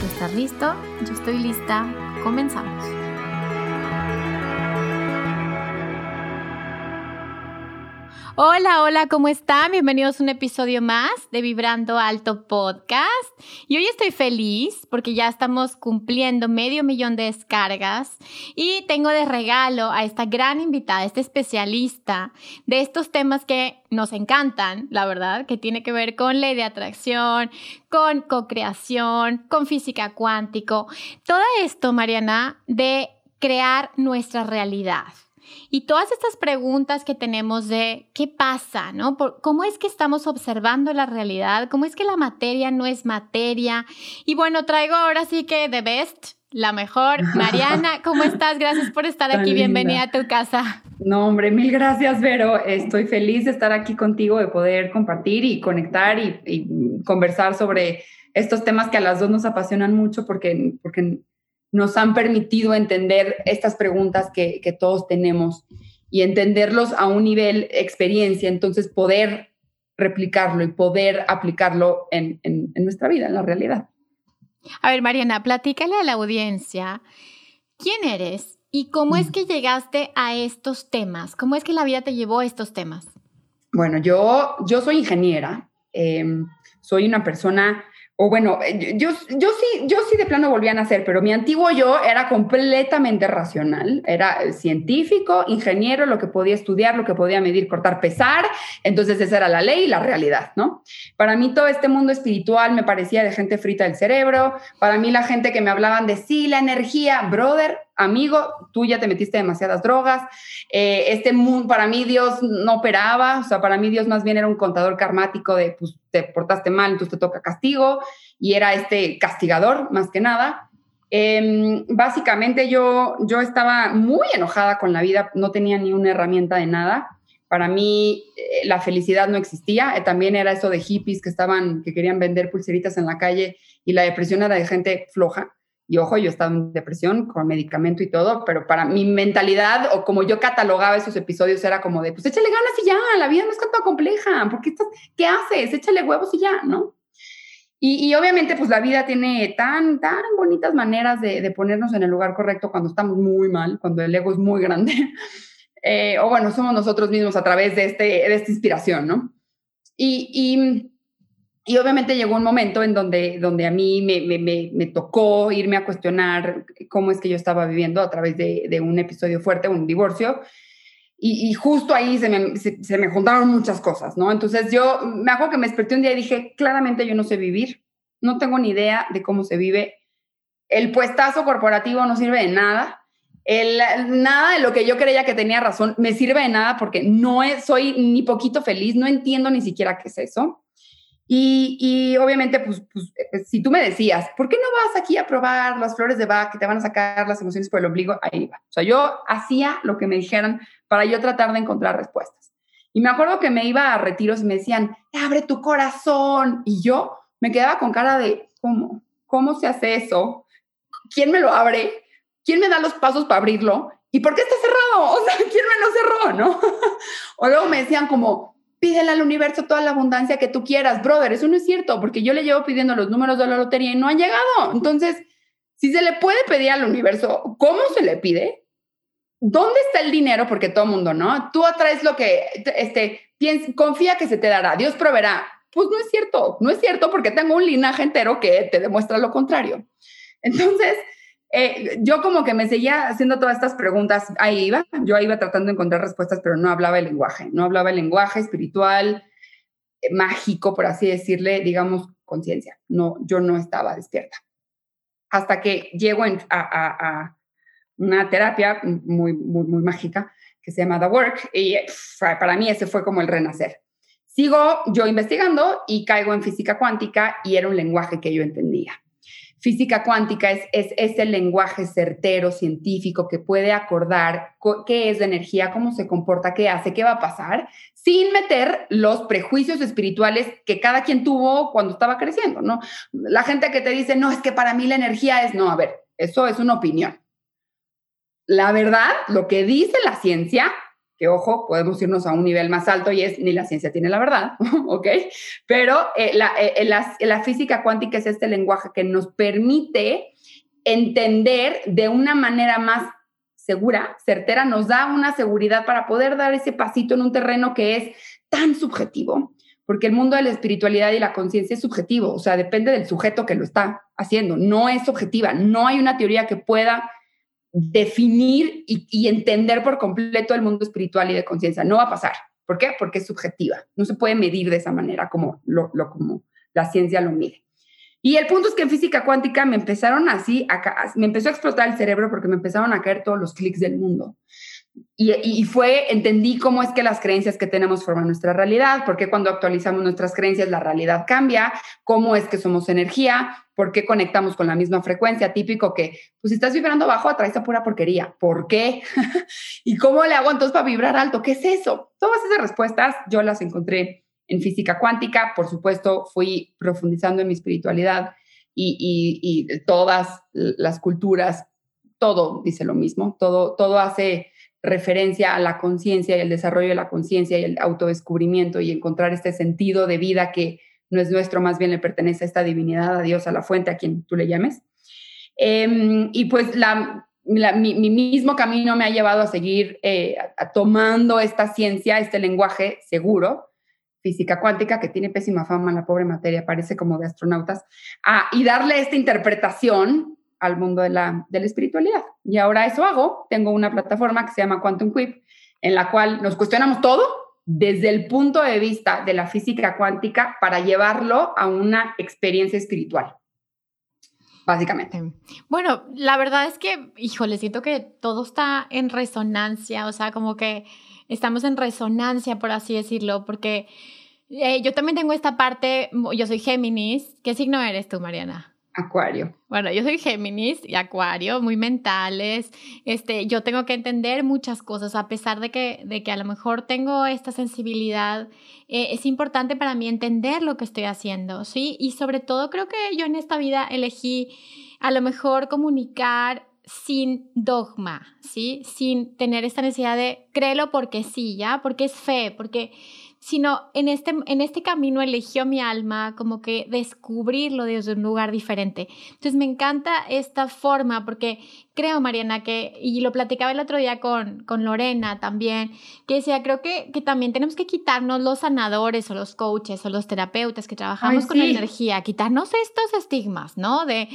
¿Tú estás listo? Yo estoy lista. Comenzamos. Hola, hola, ¿cómo están? Bienvenidos a un episodio más de Vibrando Alto Podcast. Y hoy estoy feliz porque ya estamos cumpliendo medio millón de descargas y tengo de regalo a esta gran invitada, esta especialista de estos temas que nos encantan, la verdad, que tiene que ver con ley de atracción, con co-creación, con física cuántico. Todo esto, Mariana, de crear nuestra realidad. Y todas estas preguntas que tenemos de qué pasa, ¿no? ¿Cómo es que estamos observando la realidad? ¿Cómo es que la materia no es materia? Y bueno, traigo ahora sí que The Best, la mejor. Mariana, ¿cómo estás? Gracias por estar aquí. Bienvenida a tu casa. No, hombre, mil gracias, Vero. Estoy feliz de estar aquí contigo, de poder compartir y conectar y, y conversar sobre estos temas que a las dos nos apasionan mucho porque, porque nos han permitido entender estas preguntas que, todos tenemos y entenderlos a un nivel experiencia, entonces poder replicarlo y poder aplicarlo en, nuestra vida, en la realidad. A ver, Mariana, platícale a la audiencia quién eres y cómo es mm. que llegaste a estos temas, cómo es que la vida te llevó a estos temas. Bueno, yo, yo soy ingeniera, em, soy una persona o bueno, eh, yo, yo, sí, yo sí de plano volví a nacer, pero mi antiguo yo era completamente racional, era eh, científico, ingeniero, lo que podía estudiar, lo que podía medir, cortar, pesar, entonces esa era la ley y la realidad, ¿no? Para mí todo este mundo espiritual me parecía de gente frita del cerebro, para mí la gente que me hablaban de sí, la energía, brother, amigo, tú ya te metiste demasiadas drogas, eh, este mundo, para mí Dios no operaba, o sea, para mí Dios más bien era un contador karmático de, pues, te portaste mal, entonces te toca castigo, y era este castigador, más que nada. Em, básicamente yo, yo estaba muy enojada con la vida, no tenía ni una herramienta de nada. Para mí eh, la felicidad no existía, eh, también era eso de hippies que estaban, que querían vender pulseritas en la calle y la depresión era de gente floja. Y ojo, yo estaba en depresión con medicamento y todo, pero para mi mentalidad o como yo catalogaba esos episodios era como de, pues échale ganas y ya, la vida no es tan compleja, porque ¿qué haces? Échale huevos y ya, ¿no? Y, obviamente pues la vida tiene tan, tan bonitas maneras de, ponernos en el lugar correcto cuando estamos muy mal, cuando el ego es muy grande. Eh, o bueno, somos nosotros mismos a través de, este, de esta inspiración, ¿no? Y, y y obviamente llegó un momento en donde, donde a mí me, tocó irme a cuestionar cómo es que yo estaba viviendo a través de, un episodio fuerte, un divorcio. Y, justo ahí se me, se, me, juntaron muchas cosas, ¿no? Entonces yo me acuerdo que me desperté un día y dije, claramente yo no sé vivir, no tengo ni idea de cómo se vive. El puestazo corporativo no sirve de nada. El, nada de lo que yo creía que tenía razón me sirve de nada porque no es, soy ni poquito feliz, no entiendo ni siquiera qué es eso. Y, obviamente, pues, pues, eh, si tú me decías, ¿por qué no vas aquí a probar las flores de Bach que te van a sacar las emociones por el ombligo? Ahí va. O sea, yo hacía lo que me dijeran para yo tratar de encontrar respuestas. Y me acuerdo que me iba a retiros y me decían, abre tu corazón. Y yo me quedaba con cara de, ¿cómo? ¿Cómo se hace eso? ¿Quién me lo abre? ¿Quién me da los pasos para abrirlo? ¿Y por qué está cerrado? O sea, ¿quién me lo cerró? ¿No? o luego me decían como, pídele al universo toda la abundancia que tú quieras. Brother, eso no es cierto, porque yo le llevo pidiendo los números de la lotería y no han llegado. Entonces, si se le puede pedir al universo, ¿cómo se le pide? ¿Dónde está el dinero? Porque todo mundo, ¿no? Tú atraes lo que, este, piensa, confía que se te dará, Dios proveerá. Pues no es cierto, no es cierto porque tengo un linaje entero que te demuestra lo contrario. Entonces, eh, yo como que me seguía haciendo todas estas preguntas, ahí iba, yo iba tratando de encontrar respuestas, pero no hablaba el lenguaje, no hablaba el lenguaje espiritual, eh, mágico, por así decirle, digamos, conciencia. No, yo no estaba despierta. Hasta que llego a, una terapia muy, muy, muy mágica que se llama The Work y para mí ese fue como el renacer. Sigo yo investigando y caigo en física cuántica y era un lenguaje que yo entendía. Física cuántica es, es, es, el lenguaje certero, científico, que puede acordar qué es la energía, cómo se comporta, qué hace, qué va a pasar, sin meter los prejuicios espirituales que cada quien tuvo cuando estaba creciendo, ¿no? La gente que te dice, no, es que para mí la energía es, no, a ver, eso es una opinión. La verdad, lo que dice la ciencia que ojo, podemos irnos a un nivel más alto y es ni la ciencia tiene la verdad, ¿ok? Pero eh, eh, la, la, física cuántica es este lenguaje que nos permite entender de una manera más segura, certera, nos da una seguridad para poder dar ese pasito en un terreno que es tan subjetivo, porque el mundo de la espiritualidad y la conciencia es subjetivo, o sea, depende del sujeto que lo está haciendo, no es objetiva, no hay una teoría que pueda definir y, entender por completo el mundo espiritual y de conciencia. No va a pasar. ¿Por qué? Porque es subjetiva. No se puede medir de esa manera como, lo, como la ciencia lo mide. Y el punto es que en física cuántica me empezaron así, me empezó a explotar el cerebro porque me empezaron a caer todos los clics del mundo. Y, fue, entendí cómo es que las creencias que tenemos forman nuestra realidad, por qué cuando actualizamos nuestras creencias la realidad cambia, cómo es que somos energía, por qué conectamos con la misma frecuencia, típico que, pues si estás vibrando bajo, atraes a pura porquería. ¿Por qué? ¿Y cómo le hago entonces para vibrar alto? ¿Qué es eso? Todas esas respuestas yo las encontré en física cuántica, por supuesto, fui profundizando en mi espiritualidad y, todas las culturas, todo dice lo mismo, todo, todo hace referencia a la conciencia y el desarrollo de la conciencia y el autodescubrimiento y encontrar este sentido de vida que no es nuestro, más bien le pertenece a esta divinidad, a Dios, a la fuente, a quien tú le llames. Em, y pues la, mi, mismo camino me ha llevado a seguir eh, tomando esta ciencia, este lenguaje seguro, física cuántica, que tiene pésima fama, la pobre materia, parece como de astronautas, y darle esta interpretación al mundo de la, de la espiritualidad. Y ahora eso hago. Tengo una plataforma que se llama Quantum Quip, en la cual nos cuestionamos todo desde el punto de vista de la física cuántica para llevarlo a una experiencia espiritual. Básicamente. Bueno, la verdad es que, híjole, siento que todo está en resonancia, o sea, como que estamos en resonancia, por así decirlo, porque eh, yo también tengo esta parte, yo soy Géminis. ¿Qué signo eres tú, Mariana? Acuario. Bueno, yo soy Géminis y Acuario, muy mentales. Este, yo tengo que entender muchas cosas, a pesar de que, de que a lo mejor tengo esta sensibilidad. Eh, es importante para mí entender lo que estoy haciendo, ¿sí? Y sobre todo creo que yo en esta vida elegí a lo mejor comunicar sin dogma, ¿sí? Sin tener esta necesidad de créelo porque sí, ¿ya? Porque es fe, porque sino en este, en este camino eligió mi alma como que descubrirlo desde un lugar diferente. Entonces me encanta esta forma porque creo, Mariana, que, y lo platicaba el otro día con, con Lorena también, que decía, creo que, que también tenemos que quitarnos los sanadores o los coaches o los terapeutas que trabajamos con energía, quitarnos estos estigmas, ¿no? De,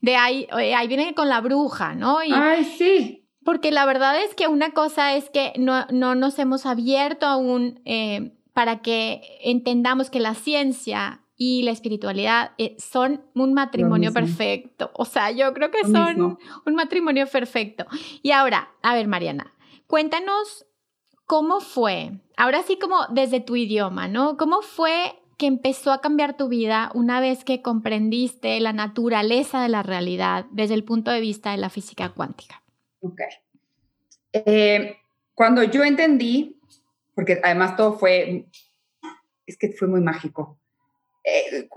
de ahí, eh, ahí viene con la bruja, ¿no? Y, Ay, sí. Porque la verdad es que una cosa es que no, no nos hemos abierto aún eh, para que entendamos que la ciencia y la espiritualidad eh, son un matrimonio perfecto. O sea, yo creo que son un matrimonio perfecto. Y ahora, a ver, Mariana, cuéntanos cómo fue, ahora sí como desde tu idioma, ¿no? ¿Cómo fue que empezó a cambiar tu vida una vez que comprendiste la naturaleza de la realidad desde el punto de vista de la física cuántica? Ok. Eh, cuando yo entendí porque además todo fue, es que fue muy mágico. Eh,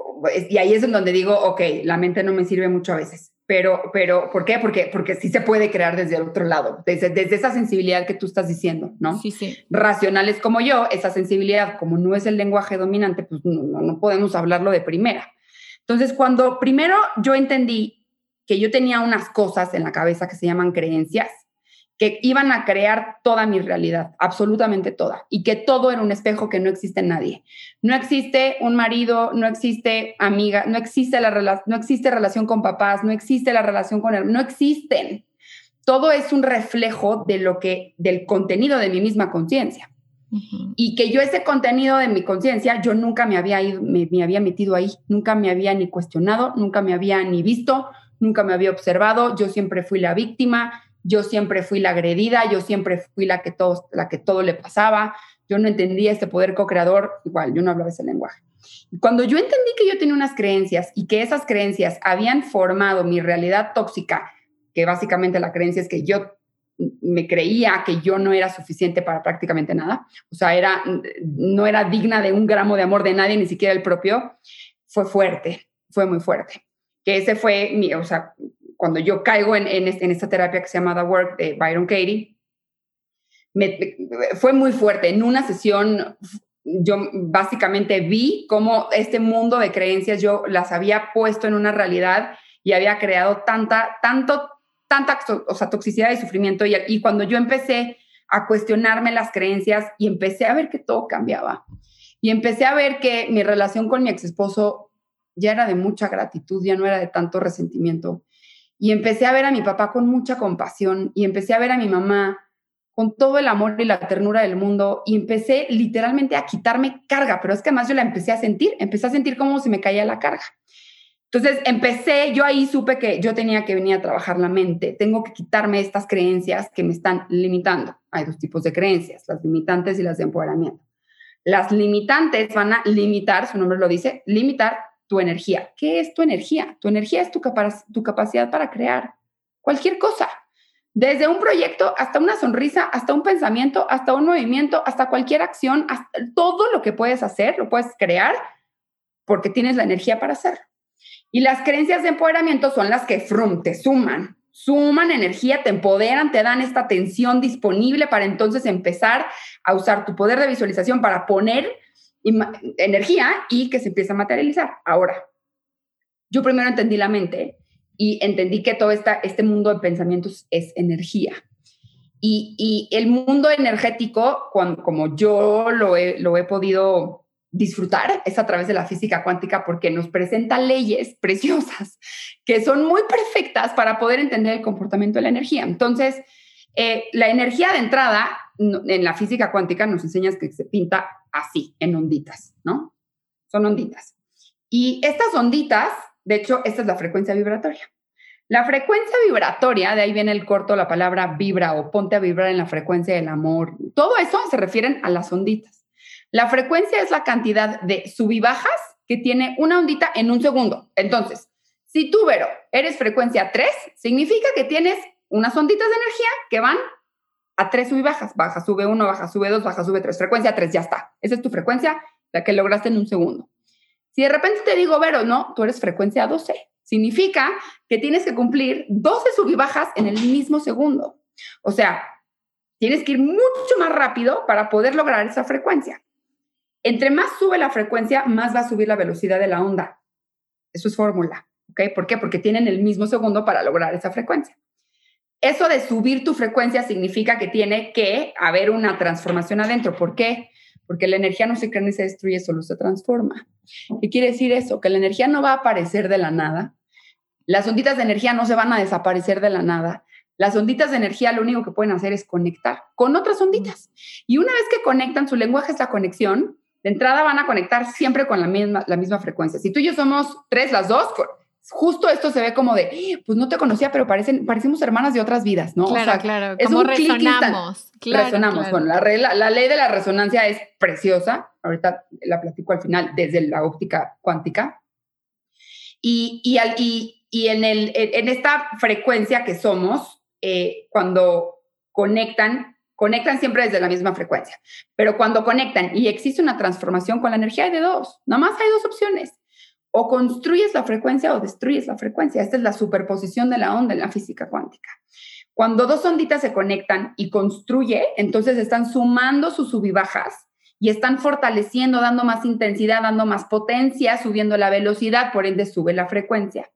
y ahí es en donde digo, ok, la mente no me sirve mucho a veces, pero, pero ¿por qué? Porque, porque sí se puede crear desde el otro lado, desde, desde esa sensibilidad que tú estás diciendo, ¿no? Sí, sí. Racionales como yo, esa sensibilidad, como no es el lenguaje dominante, pues no, no podemos hablarlo de primera. Entonces, cuando primero yo entendí que yo tenía unas cosas en la cabeza que se llaman creencias, que iban a crear toda mi realidad, absolutamente toda, y que todo era un espejo que no existe en nadie. No existe un marido, no existe amiga, no existe, la no existe relación con papás, no existe la relación con él, no existen. Todo es un reflejo de lo que, del contenido de mi misma conciencia. Y que yo ese contenido de mi conciencia, yo nunca me había, ido, me, me había metido ahí, nunca me había ni cuestionado, nunca me había ni visto, nunca me había observado, yo siempre fui la víctima, yo siempre fui la agredida, yo siempre fui la que todo, la que todo le pasaba, yo no entendía este poder co-creador, igual, yo no hablaba ese lenguaje. cuando yo entendí que yo tenía unas creencias y que esas creencias habían formado mi realidad tóxica, que básicamente la creencia es que yo me creía que yo no era suficiente para prácticamente nada, o sea, era, no era digna de un gramo de amor de nadie, ni siquiera el propio, fue fuerte, fue muy fuerte. Que ese fue mi, o sea, cuando yo caigo en, en, esta terapia que se llama The Work de Byron Katie, me, fue muy fuerte. En una sesión yo básicamente vi cómo este mundo de creencias yo las había puesto en una realidad y había creado tanta, tanto, tanta o sea, toxicidad y sufrimiento. Y, y cuando yo empecé a cuestionarme las creencias y empecé a ver que todo cambiaba. Y empecé a ver que mi relación con mi ex esposo ya era de mucha gratitud, ya no era de tanto resentimiento. Y empecé a ver a mi papá con mucha compasión y empecé a ver a mi mamá con todo el amor y la ternura del mundo y empecé literalmente a quitarme carga, pero es que además yo la empecé a sentir, empecé a sentir como si me caía la carga. Entonces empecé, yo ahí supe que yo tenía que venir a trabajar la mente, tengo que quitarme estas creencias que me están limitando. Hay dos tipos de creencias, las limitantes y las de empoderamiento. Las limitantes van a limitar, su nombre lo dice, limitar tu energía. ¿Qué es tu energía? Tu energía es tu, tu capacidad para crear cualquier cosa. Desde un proyecto hasta una sonrisa, hasta un pensamiento, hasta un movimiento, hasta cualquier acción, hasta todo lo que puedes hacer, lo puedes crear porque tienes la energía para hacer. Y las creencias de empoderamiento son las que frum, te suman, suman energía, te empoderan, te dan esta atención disponible para entonces empezar a usar tu poder de visualización para poner energía y que se empieza a materializar. Ahora, yo primero entendí la mente y entendí que todo esta, este mundo de pensamientos es energía. Y, el mundo energético, cuando, como yo lo he, lo he podido disfrutar, es a través de la física cuántica porque nos presenta leyes preciosas que son muy perfectas para poder entender el comportamiento de la energía. Entonces, eh, la energía de entrada en la física cuántica nos enseñas que se pinta así, en onditas, ¿no? Son onditas. Y estas onditas, de hecho, esta es la frecuencia vibratoria. La frecuencia vibratoria, de ahí viene el corto, la palabra vibra o ponte a vibrar en la frecuencia del amor. Todo eso se refieren a las onditas. La frecuencia es la cantidad de subibajas que tiene una ondita en un segundo. Entonces, si tú, Vero, eres frecuencia 3, significa que tienes unas onditas de energía que van a tres sub bajas. Baja, sube uno, baja, sube dos, baja, sube tres. Frecuencia tres, ya está. Esa es tu frecuencia, la que lograste en un segundo. Si de repente te digo, Vero, no, tú eres frecuencia 12. Significa que tienes que cumplir 12 sub bajas en el mismo segundo. O sea, tienes que ir mucho más rápido para poder lograr esa frecuencia. Entre más sube la frecuencia, más va a subir la velocidad de la onda. Eso es fórmula. ¿Ok? ¿Por qué? Porque tienen el mismo segundo para lograr esa frecuencia. Eso de subir tu frecuencia significa que tiene que haber una transformación adentro. ¿Por qué? Porque la energía no se crea se destruye, solo se transforma. ¿Qué quiere decir eso? Que la energía no va a aparecer de la nada. Las onditas de energía no se van a desaparecer de la nada. Las onditas de energía lo único que pueden hacer es conectar con otras onditas. Y una vez que conectan, su lenguaje es la conexión. De entrada van a conectar siempre con la misma, la misma frecuencia. Si tú y yo somos tres, las dos, justo esto se ve como de, pues no te conocía, pero parecen, parecimos hermanas de otras vidas, ¿no? Claro, claro, como resonamos. resonamos. Bueno, la, la, ley de la resonancia es preciosa. Ahorita la platico al final desde la óptica cuántica. Y, y, al, y, y en, el, en esta frecuencia que somos, eh, cuando conectan, conectan siempre desde la misma frecuencia. Pero cuando conectan y existe una transformación con la energía, hay de dos. Nada más hay dos opciones o construyes la frecuencia o destruyes la frecuencia. Esta es la superposición de la onda en la física cuántica. Cuando dos onditas se conectan y construye, entonces están sumando sus subibajas y están fortaleciendo, dando más intensidad, dando más potencia, subiendo la velocidad, por ende sube la frecuencia.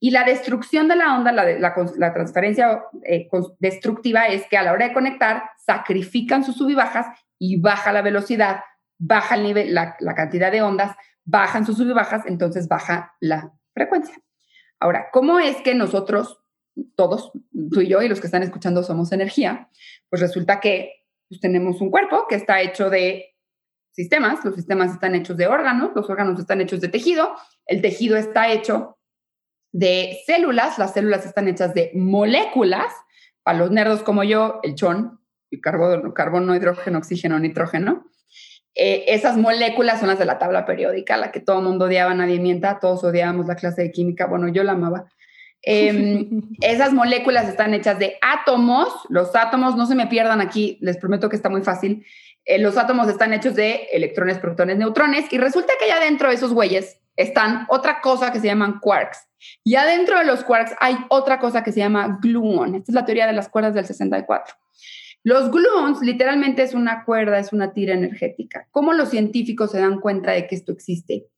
Y la destrucción de la onda, la, transferencia eh, destructiva es que a la hora de conectar, sacrifican sus sub y bajas y baja la velocidad, baja el nivel, la, cantidad de ondas, bajan sus bajas, entonces baja la frecuencia. Ahora, ¿cómo es que nosotros, todos, tú y yo y los que están escuchando somos energía? Pues resulta que pues, tenemos un cuerpo que está hecho de sistemas, los sistemas están hechos de órganos, los órganos están hechos de tejido, el tejido está hecho de células, las células están hechas de moléculas, para los nerdos como yo, el chón, el carbono, carbono hidrógeno, oxígeno, nitrógeno. Eh, esas moléculas son las de la tabla periódica, la que todo el mundo odiaba, nadie mienta, todos odiábamos la clase de química, bueno, yo la amaba. Em, esas moléculas están hechas de átomos, los átomos, no se me pierdan aquí, les prometo que está muy fácil, eh, los átomos están hechos de electrones, protones, neutrones, y resulta que allá dentro de esos güeyes están otra cosa que se llaman quarks. Y adentro de los quarks hay otra cosa que se llama gluon. Esta es la teoría de las cuerdas del 64. Los gluons literalmente es una cuerda, es una tira energética. ¿Cómo los científicos se dan cuenta de que esto existe?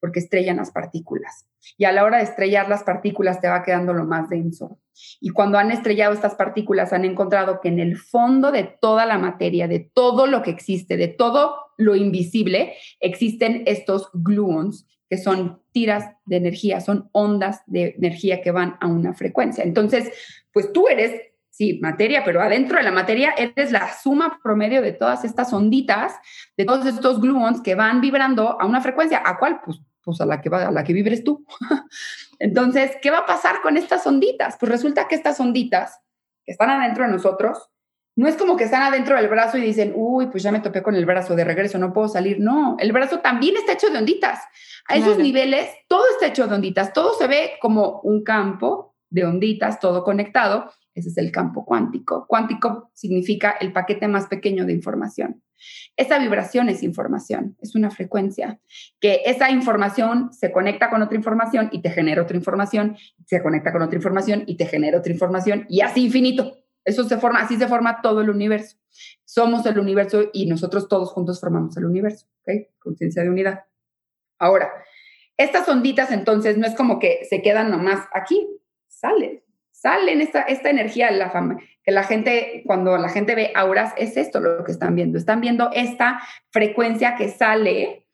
Porque estrellan las partículas. Y a la hora de estrellar las partículas te va quedando lo más denso. Y cuando han estrellado estas partículas han encontrado que en el fondo de toda la materia, de todo lo que existe, de todo lo invisible, existen estos gluons que son tiras de energía, son ondas de energía que van a una frecuencia. Entonces, pues tú eres, sí, materia, pero adentro de la materia eres la suma promedio de todas estas onditas, de todos estos gluons que van vibrando a una frecuencia. ¿A cuál? Pues, pues a la que va, a la que vibres tú. Entonces, ¿qué va a pasar con estas onditas? Pues resulta que estas onditas que están adentro de nosotros no es como que están adentro del brazo y dicen, uy, pues ya me topé con el brazo de regreso, no puedo salir. No, el brazo también está hecho de onditas. A esos niveles, todo está hecho de onditas, todo se ve como un campo de onditas, todo conectado. Ese es el campo cuántico. Cuántico significa el paquete más pequeño de información. Esa vibración es información, es una frecuencia, que esa información se conecta con otra información y te genera otra información, se conecta con otra información y te genera otra información y así infinito. Eso se forma, así se forma todo el universo. Somos el universo y nosotros todos juntos formamos el universo, ¿ok? Conciencia de unidad. Ahora, estas onditas entonces no es como que se quedan nomás aquí, salen, salen esta, esta energía, la fama, que la gente, cuando la gente ve auras, es esto lo que están viendo. Están viendo esta frecuencia que sale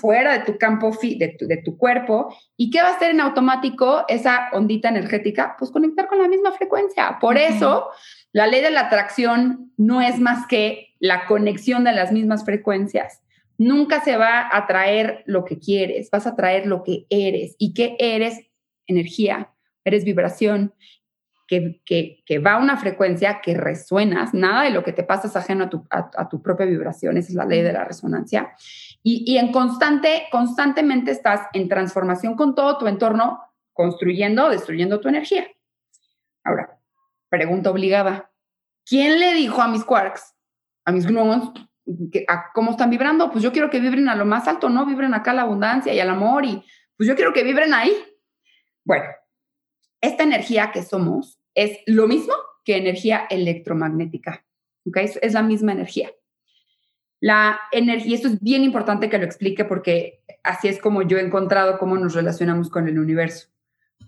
fuera de tu campo, de tu, de tu cuerpo. ¿Y qué va a hacer en automático esa ondita energética? Pues conectar con la misma frecuencia. Por eso, la ley de la atracción no es más que la conexión de las mismas frecuencias. Nunca se va a atraer lo que quieres, vas a atraer lo que eres. ¿Y qué eres? Energía, eres vibración que, va a una frecuencia que resuenas, nada de lo que te pasa es ajeno a tu, propia vibración, esa es la ley de la resonancia. Y, en constante, constantemente estás en transformación con todo tu entorno, construyendo o destruyendo tu energía. Ahora, pregunta obligada. ¿Quién le dijo a mis quarks, a mis gluons, que, cómo están vibrando? Pues yo quiero que vibren a lo más alto, ¿no? Vibren acá la abundancia y el amor y pues yo quiero que vibren ahí. Bueno, esta energía que somos es lo mismo que energía electromagnética. ¿okay? Es, la misma energía. La energía, esto es bien importante que lo explique porque así es como yo he encontrado cómo nos relacionamos con el universo.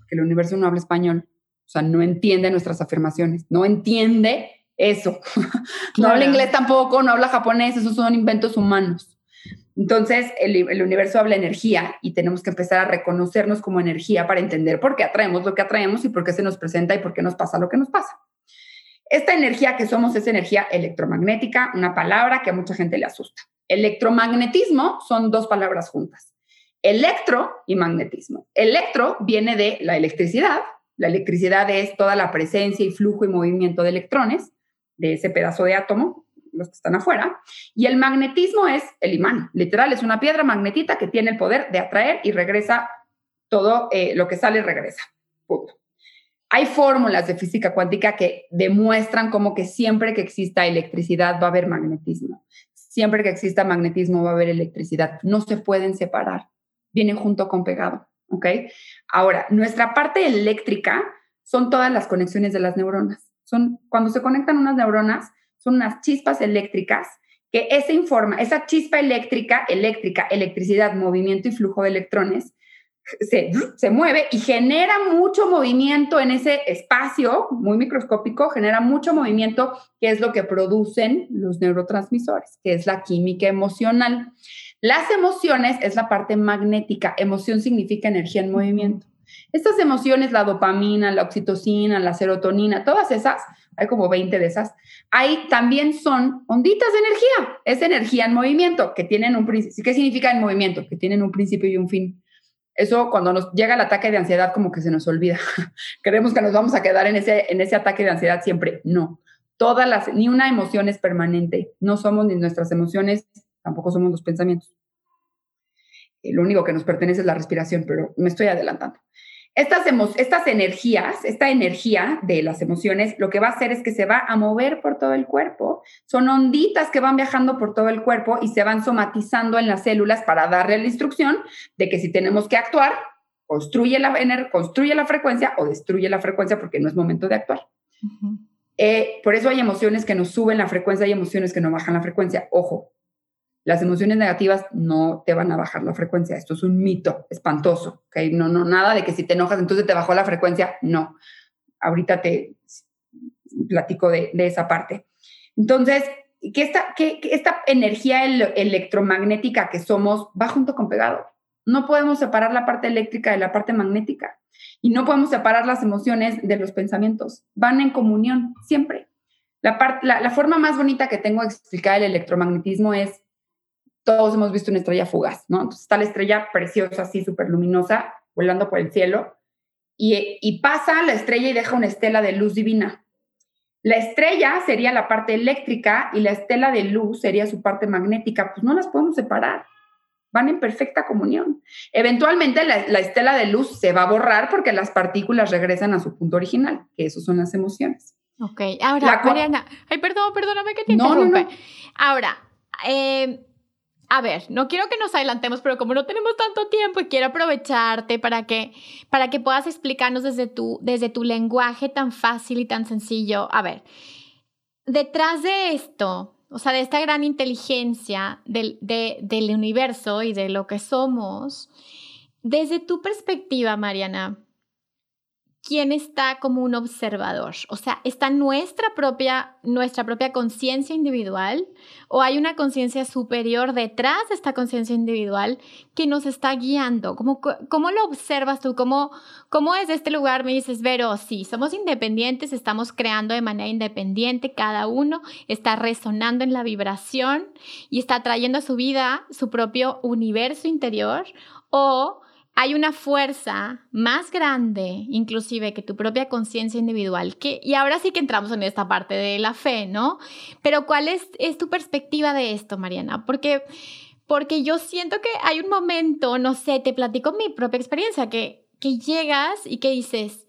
Que el universo no habla español, o sea, no entiende nuestras afirmaciones, no entiende eso. no habla inglés tampoco, no habla japonés, esos son inventos humanos. Entonces, el, universo habla energía y tenemos que empezar a reconocernos como energía para entender por qué atraemos lo que atraemos y por qué se nos presenta y por qué nos pasa lo que nos pasa. Esta energía que somos es energía electromagnética, una palabra que a mucha gente le asusta. Electromagnetismo son dos palabras juntas. Electro y magnetismo. Electro viene de la electricidad. La electricidad es toda la presencia y flujo y movimiento de electrones de ese pedazo de átomo los que están afuera. Y el magnetismo es el imán, literal, es una piedra magnetita que tiene el poder de atraer y regresa todo eh, lo que sale, regresa. Hay fórmulas de física cuántica que demuestran como que siempre que exista electricidad va a haber magnetismo. Siempre que exista magnetismo va a haber electricidad. No se pueden separar. Vienen junto con pegado. ¿Ok? Ahora, nuestra parte eléctrica son todas las conexiones de las neuronas. Son cuando se conectan unas neuronas, son unas chispas eléctricas que esa informa, esa chispa eléctrica, eléctrica, electricidad, movimiento y flujo de electrones, se, se, mueve y genera mucho movimiento en ese espacio muy microscópico, genera mucho movimiento, que es lo que producen los neurotransmisores, que es la química emocional. Las emociones es la parte magnética. Emoción significa energía en movimiento. Estas emociones, la dopamina, la oxitocina, la serotonina, todas esas, hay como 20 de esas, ahí también son onditas de energía. Es energía en movimiento, que tienen un principio. ¿Qué significa en movimiento? Que tienen un principio y un fin. Eso cuando nos llega el ataque de ansiedad como que se nos olvida. Creemos que nos vamos a quedar en ese, en ese ataque de ansiedad siempre. No. Todas las, ni una emoción es permanente. No somos ni nuestras emociones, tampoco somos los pensamientos. Lo único que nos pertenece es la respiración, pero me estoy adelantando. Estas, estas energías, esta energía de las emociones, lo que va a hacer es que se va a mover por todo el cuerpo. Son onditas que van viajando por todo el cuerpo y se van somatizando en las células para darle la instrucción de que si tenemos que actuar, construye la, construye la frecuencia o destruye la frecuencia porque no es momento de actuar. Eh, por eso hay emociones que nos suben la frecuencia y emociones que nos bajan la frecuencia. Ojo, las emociones negativas no te van a bajar la frecuencia. Esto es un mito espantoso. ¿okay? No, no, nada de que si te enojas entonces te bajó la frecuencia. No. Ahorita te platico de, esa parte. Entonces, que esta, que, esta energía electromagnética que somos va junto con pegado. No podemos separar la parte eléctrica de la parte magnética. Y no podemos separar las emociones de los pensamientos. Van en comunión siempre. La, la, la forma más bonita que tengo de explicar el electromagnetismo es todos hemos visto una estrella fugaz, ¿no? Entonces está la estrella preciosa, así súper luminosa, volando por el cielo, y, y, pasa la estrella y deja una estela de luz divina. La estrella sería la parte eléctrica y la estela de luz sería su parte magnética, pues no las podemos separar, van en perfecta comunión. Eventualmente la, la estela de luz se va a borrar porque las partículas regresan a su punto original, que eso son las emociones. Ok, ahora, Mariana, ay, perdón, perdóname que te interrumpe. Ahora, eh, a ver, no quiero que nos adelantemos, pero como no tenemos tanto tiempo y quiero aprovecharte para que, para que puedas explicarnos desde tu, desde tu lenguaje tan fácil y tan sencillo. A ver, detrás de esto, o sea, de esta gran inteligencia del, del universo y de lo que somos, desde tu perspectiva, Mariana, quién está como un observador. O sea, ¿está nuestra propia, nuestra propia conciencia individual o hay una conciencia superior detrás de esta conciencia individual que nos está guiando? ¿Cómo, cómo lo observas tú? ¿Cómo, ¿Cómo desde este lugar me dices, Vero, sí, somos independientes, estamos creando de manera independiente, cada uno está resonando en la vibración y está trayendo a su vida su propio universo interior? ¿O hay una fuerza más grande, inclusive, que tu propia conciencia individual. Que, y ahora sí que entramos en esta parte de la fe, ¿no? Pero ¿cuál es, es tu perspectiva de esto, Mariana? Porque, porque yo siento que hay un momento, no sé, te platico mi propia experiencia, que, que llegas y que dices,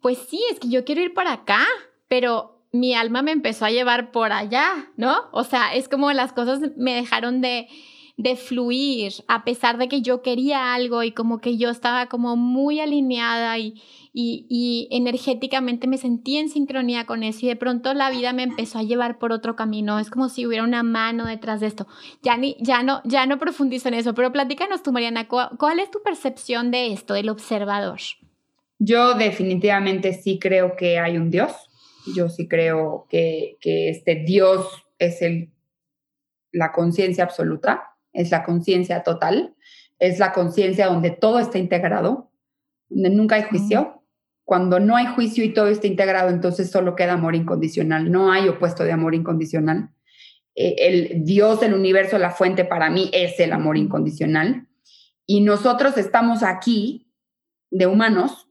pues sí, es que yo quiero ir para acá, pero mi alma me empezó a llevar por allá, ¿no? O sea, es como las cosas me dejaron de de fluir, a pesar de que yo quería algo y como que yo estaba como muy alineada y, y, energéticamente me sentí en sincronía con eso y de pronto la vida me empezó a llevar por otro camino. Es como si hubiera una mano detrás de esto. Ya, ni, ya, no, ya no profundizo en eso, pero platícanos tú, Mariana, ¿cuál, es tu percepción de esto, del observador? Yo definitivamente sí creo que hay un Dios. Yo sí creo que, que este Dios es el, la conciencia absoluta es la conciencia total, es la conciencia donde todo está integrado, donde nunca hay juicio. Cuando no hay juicio y todo está integrado, entonces solo queda amor incondicional, no hay opuesto de amor incondicional. Eh, el Dios del universo, la fuente para mí es el amor incondicional. Y nosotros estamos aquí de humanos,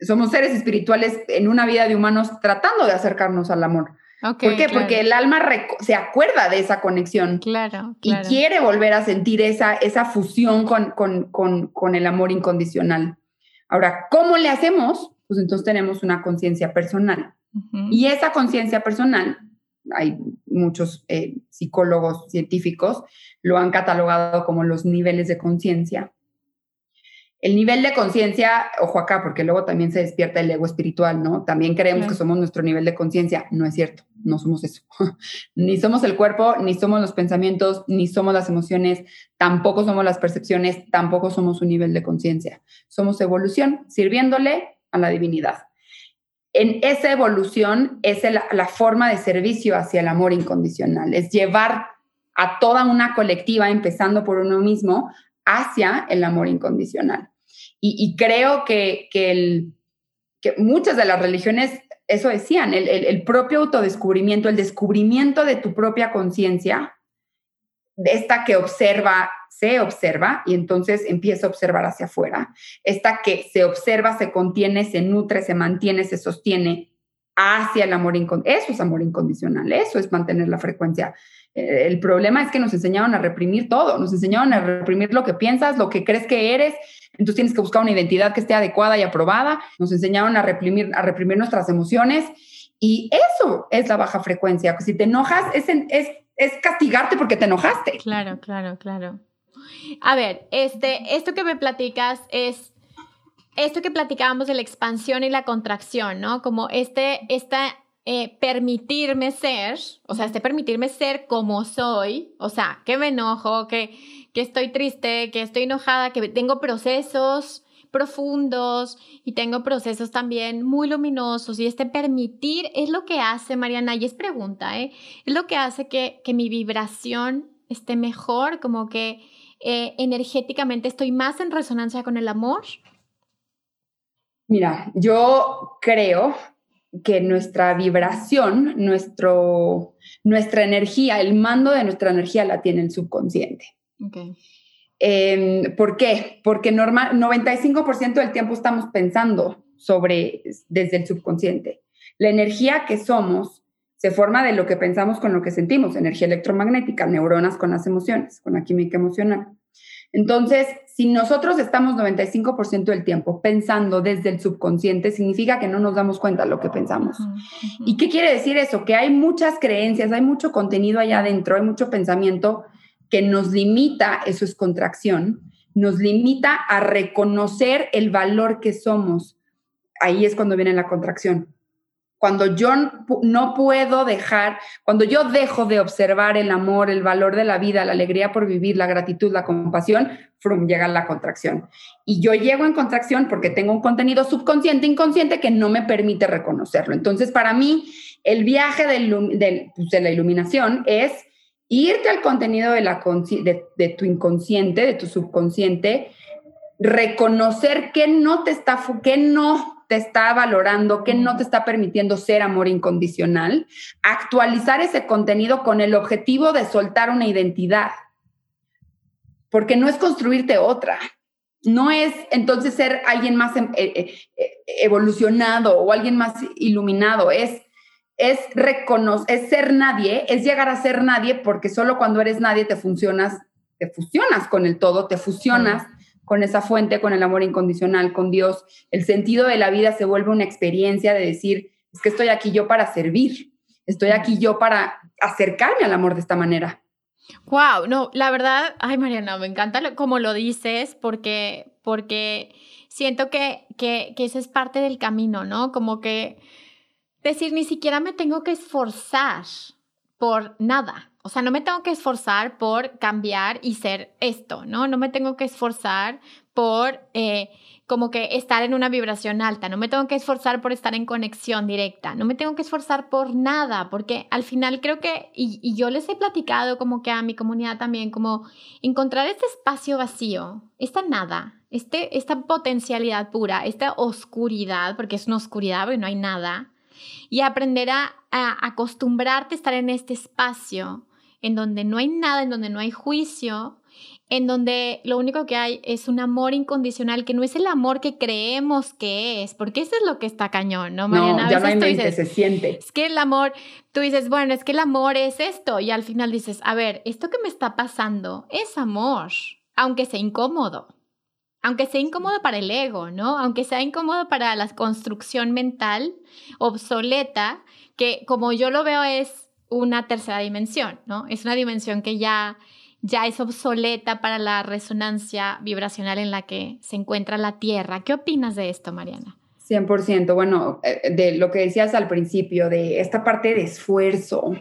somos seres espirituales en una vida de humanos tratando de acercarnos al amor. ¿Por qué? Porque el alma se acuerda de esa conexión. Claro. Y quiere volver a sentir esa, esa fusión con, con, con, el amor incondicional. Ahora, ¿cómo le hacemos? Pues entonces tenemos una conciencia personal. Y esa conciencia personal, hay muchos eh, psicólogos científicos, lo han catalogado como los niveles de conciencia. El nivel de conciencia, ojo acá, porque luego también se despierta el ego espiritual, ¿no? También creemos que somos nuestro nivel de conciencia. No es cierto, no somos eso. ni somos el cuerpo, ni somos los pensamientos, ni somos las emociones, tampoco somos las percepciones, tampoco somos un nivel de conciencia. Somos evolución, sirviéndole a la divinidad. En esa evolución es la forma de servicio hacia el amor incondicional, es llevar a toda una colectiva, empezando por uno mismo, hacia el amor incondicional. Y, creo que, el, que muchas de las religiones eso decían, el, el, propio autodescubrimiento, el descubrimiento de tu propia conciencia, de esta que observa, se observa y entonces empieza a observar hacia afuera. Esta que se observa, se contiene, se nutre, se mantiene, se sostiene hacia el amor incondicional. Eso es amor incondicional, eso es mantener la frecuencia el problema es que nos enseñaron a reprimir todo, nos enseñaron a reprimir lo que piensas, lo que crees que eres, entonces tienes que buscar una identidad que esté adecuada y aprobada, nos enseñaron a reprimir, a reprimir nuestras emociones y eso es la baja frecuencia. Si te enojas, es, es, es castigarte porque te enojaste. Claro, claro, claro. A ver, este, esto que me platicas es esto que platicábamos de la expansión y la contracción, ¿no? Como este, esta eh, permitirme ser, o sea, este permitirme ser como soy, o sea, que me enojo, que, que estoy triste, que estoy enojada, que tengo procesos profundos y tengo procesos también muy luminosos y este permitir es lo que hace, Mariana, y es pregunta, ¿eh? es lo que hace que, que mi vibración esté mejor, como que eh, energéticamente estoy más en resonancia con el amor. Mira, yo creo que nuestra vibración, nuestro, nuestra energía, el mando de nuestra energía la tiene el subconsciente. Em, ¿Por qué? Porque normal, 95% del tiempo estamos pensando sobre desde el subconsciente. La energía que somos se forma de lo que pensamos con lo que sentimos, energía electromagnética, neuronas con las emociones, con la química emocional. Entonces, si nosotros estamos 95% del tiempo pensando desde el subconsciente, significa que no nos damos cuenta de lo que pensamos. ¿Y qué quiere decir eso? Que hay muchas creencias, hay mucho contenido allá adentro, hay mucho pensamiento que nos limita, eso es contracción, nos limita a reconocer el valor que somos. Ahí es cuando viene la contracción cuando yo no puedo dejar, cuando yo dejo de observar el amor, el valor de la vida, la alegría por vivir, la gratitud, la compasión, llega la contracción. Y yo llego en contracción porque tengo un contenido subconsciente, inconsciente que no me permite reconocerlo. Entonces, para mí, el viaje pues, de la iluminación es irte al contenido de tu inconsciente, de tu subconsciente, reconocer que no te está, que no te está valorando, que no te está permitiendo ser amor incondicional, actualizar ese contenido con el objetivo de soltar una identidad, porque no es construirte otra, no es entonces ser alguien más em, eh, eh, eh, evolucionado o alguien más iluminado, es es reconocer, es ser nadie, es llegar a ser nadie porque solo cuando eres nadie te funcionas, te fusionas con el todo, te fusionas con esa fuente, con el amor incondicional, con Dios. El sentido de la vida se vuelve una experiencia de decir, es que estoy aquí yo para servir, estoy aquí yo para acercarme al amor de esta manera. Wow, no, la verdad, ay Mariana, me encanta como lo dices porque, porque siento que, que, que es parte del camino, ¿no? Como que decir, ni siquiera me tengo que esforzar por nada. O sea, no me tengo que esforzar por cambiar y ser esto, ¿no? No me tengo que esforzar por eh, como que estar en una vibración alta, no me tengo que esforzar por estar en conexión directa, no me tengo que esforzar por nada, porque al final creo que, y, yo les he platicado como que a mi comunidad también, como encontrar este espacio vacío, esta nada, este, esta potencialidad pura, esta oscuridad, porque es una oscuridad, porque no hay nada, y aprender a, a acostumbrarte a estar en este espacio en donde no hay nada, en donde no hay juicio, en donde lo único que hay es un amor incondicional, que no es el amor que creemos que es, porque eso es lo que está cañón, ¿no, Mariana? No, ya no hay mente, se siente. Es que el amor, tú dices, bueno, es que el amor es esto, y al final dices, a ver, esto que me está pasando es amor, aunque sea incómodo. Aunque sea incómodo para el ego, ¿no? Aunque sea incómodo para la construcción mental obsoleta, que como yo lo veo es una tercera dimensión, ¿no? Es una dimensión que ya, ya es obsoleta para la resonancia vibracional en la que se encuentra la Tierra. ¿Qué opinas de esto, Mariana? 100%. Bueno, eh, de lo que decías al principio, de esta parte de esfuerzo.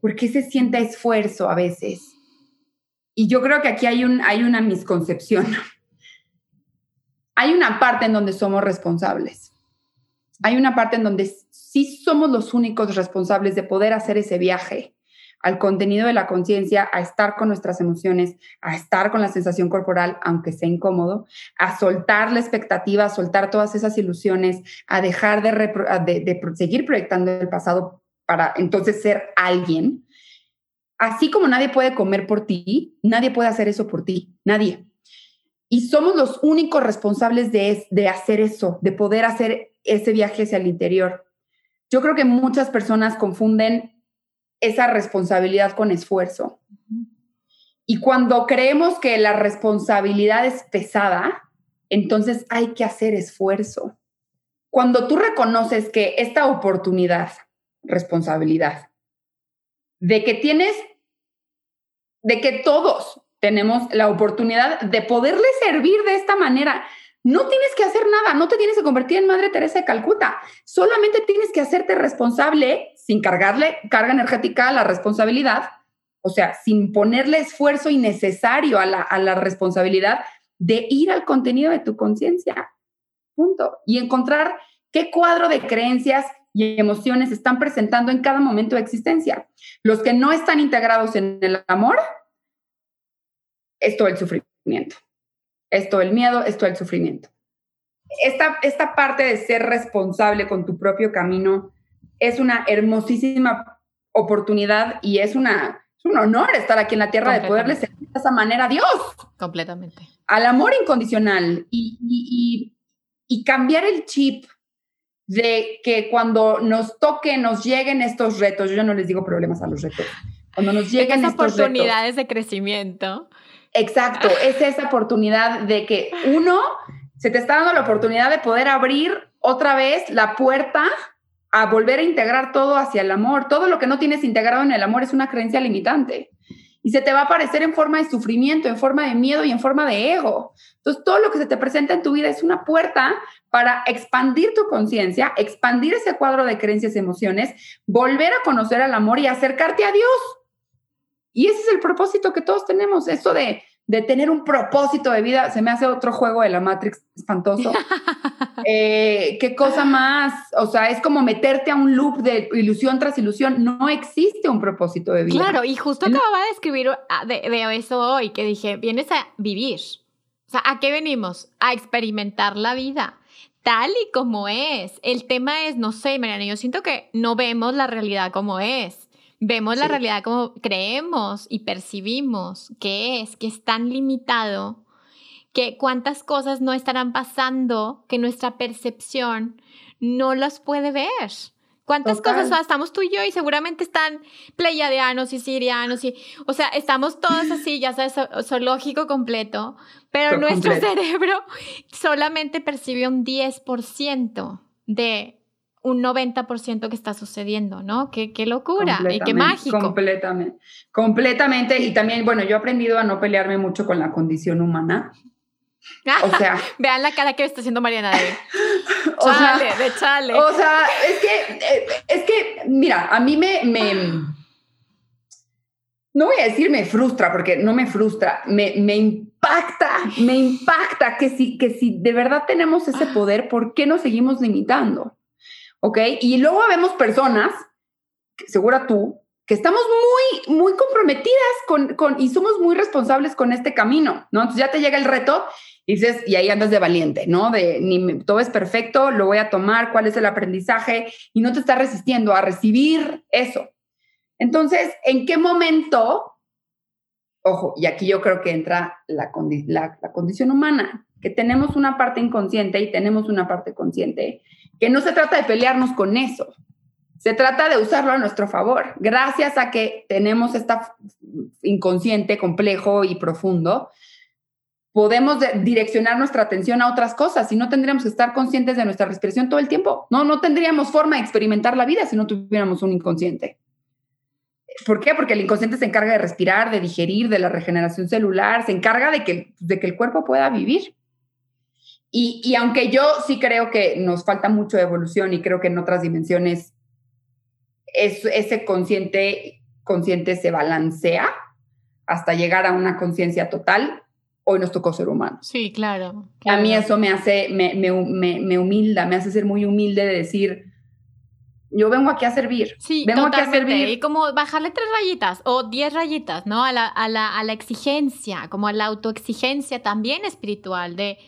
¿Por qué se siente esfuerzo a veces? Y yo creo que aquí hay, un, hay una misconcepción. Hay una parte en donde somos responsables. Hay una parte en donde sí somos los únicos responsables de poder hacer ese viaje al contenido de la conciencia, a estar con nuestras emociones, a estar con la sensación corporal, aunque sea incómodo, a soltar la expectativa, a soltar todas esas ilusiones, a dejar de, de, seguir proyectando el pasado para entonces ser alguien. Así como nadie puede comer por ti, nadie puede hacer eso por ti, nadie. Y somos los únicos responsables de, de hacer eso, de poder hacer ese viaje hacia el interior. Yo creo que muchas personas confunden esa responsabilidad con esfuerzo. Y cuando creemos que la responsabilidad es pesada, entonces hay que hacer esfuerzo. Cuando tú reconoces que esta oportunidad, responsabilidad, de que tienes, de que todos tenemos la oportunidad de poderle servir de esta manera, no tienes que hacer nada, no te tienes que convertir en Madre Teresa de Calcuta, solamente tienes que hacerte responsable sin cargarle carga energética a la responsabilidad, o sea, sin ponerle esfuerzo innecesario a la, a la responsabilidad de ir al contenido de tu conciencia. Punto. Y encontrar qué cuadro de creencias y emociones están presentando en cada momento de existencia. Los que no están integrados en el amor, es todo el sufrimiento. Es todo el miedo, es todo el sufrimiento. Esta, esta parte de ser responsable con tu propio camino es una hermosísima oportunidad y es, una, un honor estar aquí en la tierra de poderle servir de esa manera a Dios. Completamente. Al amor incondicional y, y cambiar el chip de que cuando nos toque, nos lleguen estos retos, yo ya no les digo problemas a los retos, cuando nos lleguen estas oportunidades de crecimiento, Exacto, es esa oportunidad de que uno se te está dando la oportunidad de poder abrir otra vez la puerta a volver a integrar todo hacia el amor. Todo lo que no tienes integrado en el amor es una creencia limitante. Y se te va a aparecer en forma de sufrimiento, en forma de miedo y en forma de ego. Entonces, todo lo que se te presenta en tu vida es una puerta para expandir tu conciencia, expandir ese cuadro de creencias y emociones, volver a conocer al amor y acercarte a Dios. Y ese es el propósito que todos tenemos, esto de, de tener un propósito de vida, se me hace otro juego de la Matrix espantoso. Eh, ¿Qué cosa más? O sea, es como meterte a un loop de ilusión tras ilusión. No existe un propósito de vida. Claro, y justo acababa de escribir ah, de, de eso hoy, que dije, vienes a vivir. O sea, ¿a qué venimos? A experimentar la vida tal y como es. El tema es, no sé, Mariana, yo siento que no vemos la realidad como es. Vemos la realidad como creemos y percibimos que es, que es tan limitado, que cuántas cosas no estarán pasando que nuestra percepción no las puede ver. ¿Cuántas cosas estamos tú y yo y seguramente están pleiadianos y sirianos y, o sea, estamos todos así, ya sabes, zoológico completo, pero nuestro cerebro solamente percibe un 10% de un 90% que está sucediendo, ¿no? Qué, qué locura y qué mágico. Completamente, completamente. Y también, bueno, yo he aprendido a no pelearme mucho con la condición humana. O sea, vean la cara que está haciendo Mariana de chale, de chale. O sea, es que, eh, es que, mira, a mí me, me, no voy a decir me frustra, porque no me frustra, me, me impacta, me impacta que si, que si de verdad tenemos ese ah. poder, ¿por qué nos seguimos limitando? ¿Ok? Y luego vemos personas, segura tú, que estamos muy, muy comprometidas con, con, y somos muy responsables con este camino, ¿no? Entonces ya te llega el reto y dices, y ahí andas de valiente, ¿no? De ni todo es perfecto, lo voy a tomar, cuál es el aprendizaje, y no te estás resistiendo a recibir eso. Entonces, ¿en qué momento? Ojo, y aquí yo creo que entra la, la, la condición humana, que tenemos una parte inconsciente y tenemos una parte consciente que no se trata de pelearnos con eso, se trata de usarlo a nuestro favor. Gracias a que tenemos esta inconsciente complejo y profundo, podemos direccionar nuestra atención a otras cosas y no tendríamos que estar conscientes de nuestra respiración todo el tiempo. No, no tendríamos forma de experimentar la vida si no tuviéramos un inconsciente. ¿Por qué? Porque el inconsciente se encarga de respirar, de digerir, de la regeneración celular, se encarga de que, de que el cuerpo pueda vivir. Y, y, aunque yo sí creo que nos falta mucho de evolución y creo que en otras dimensiones es, ese consciente, consciente se balancea hasta llegar a una conciencia total, hoy nos tocó ser humanos. Sí, claro, A mí eso me hace, me, me, me, humilda, me hace ser muy humilde de decir, yo vengo aquí a servir. Sí, vengo aquí a servir. Y como bajarle tres rayitas o diez rayitas, ¿no? A la, a la, a la exigencia, como a la autoexigencia también espiritual de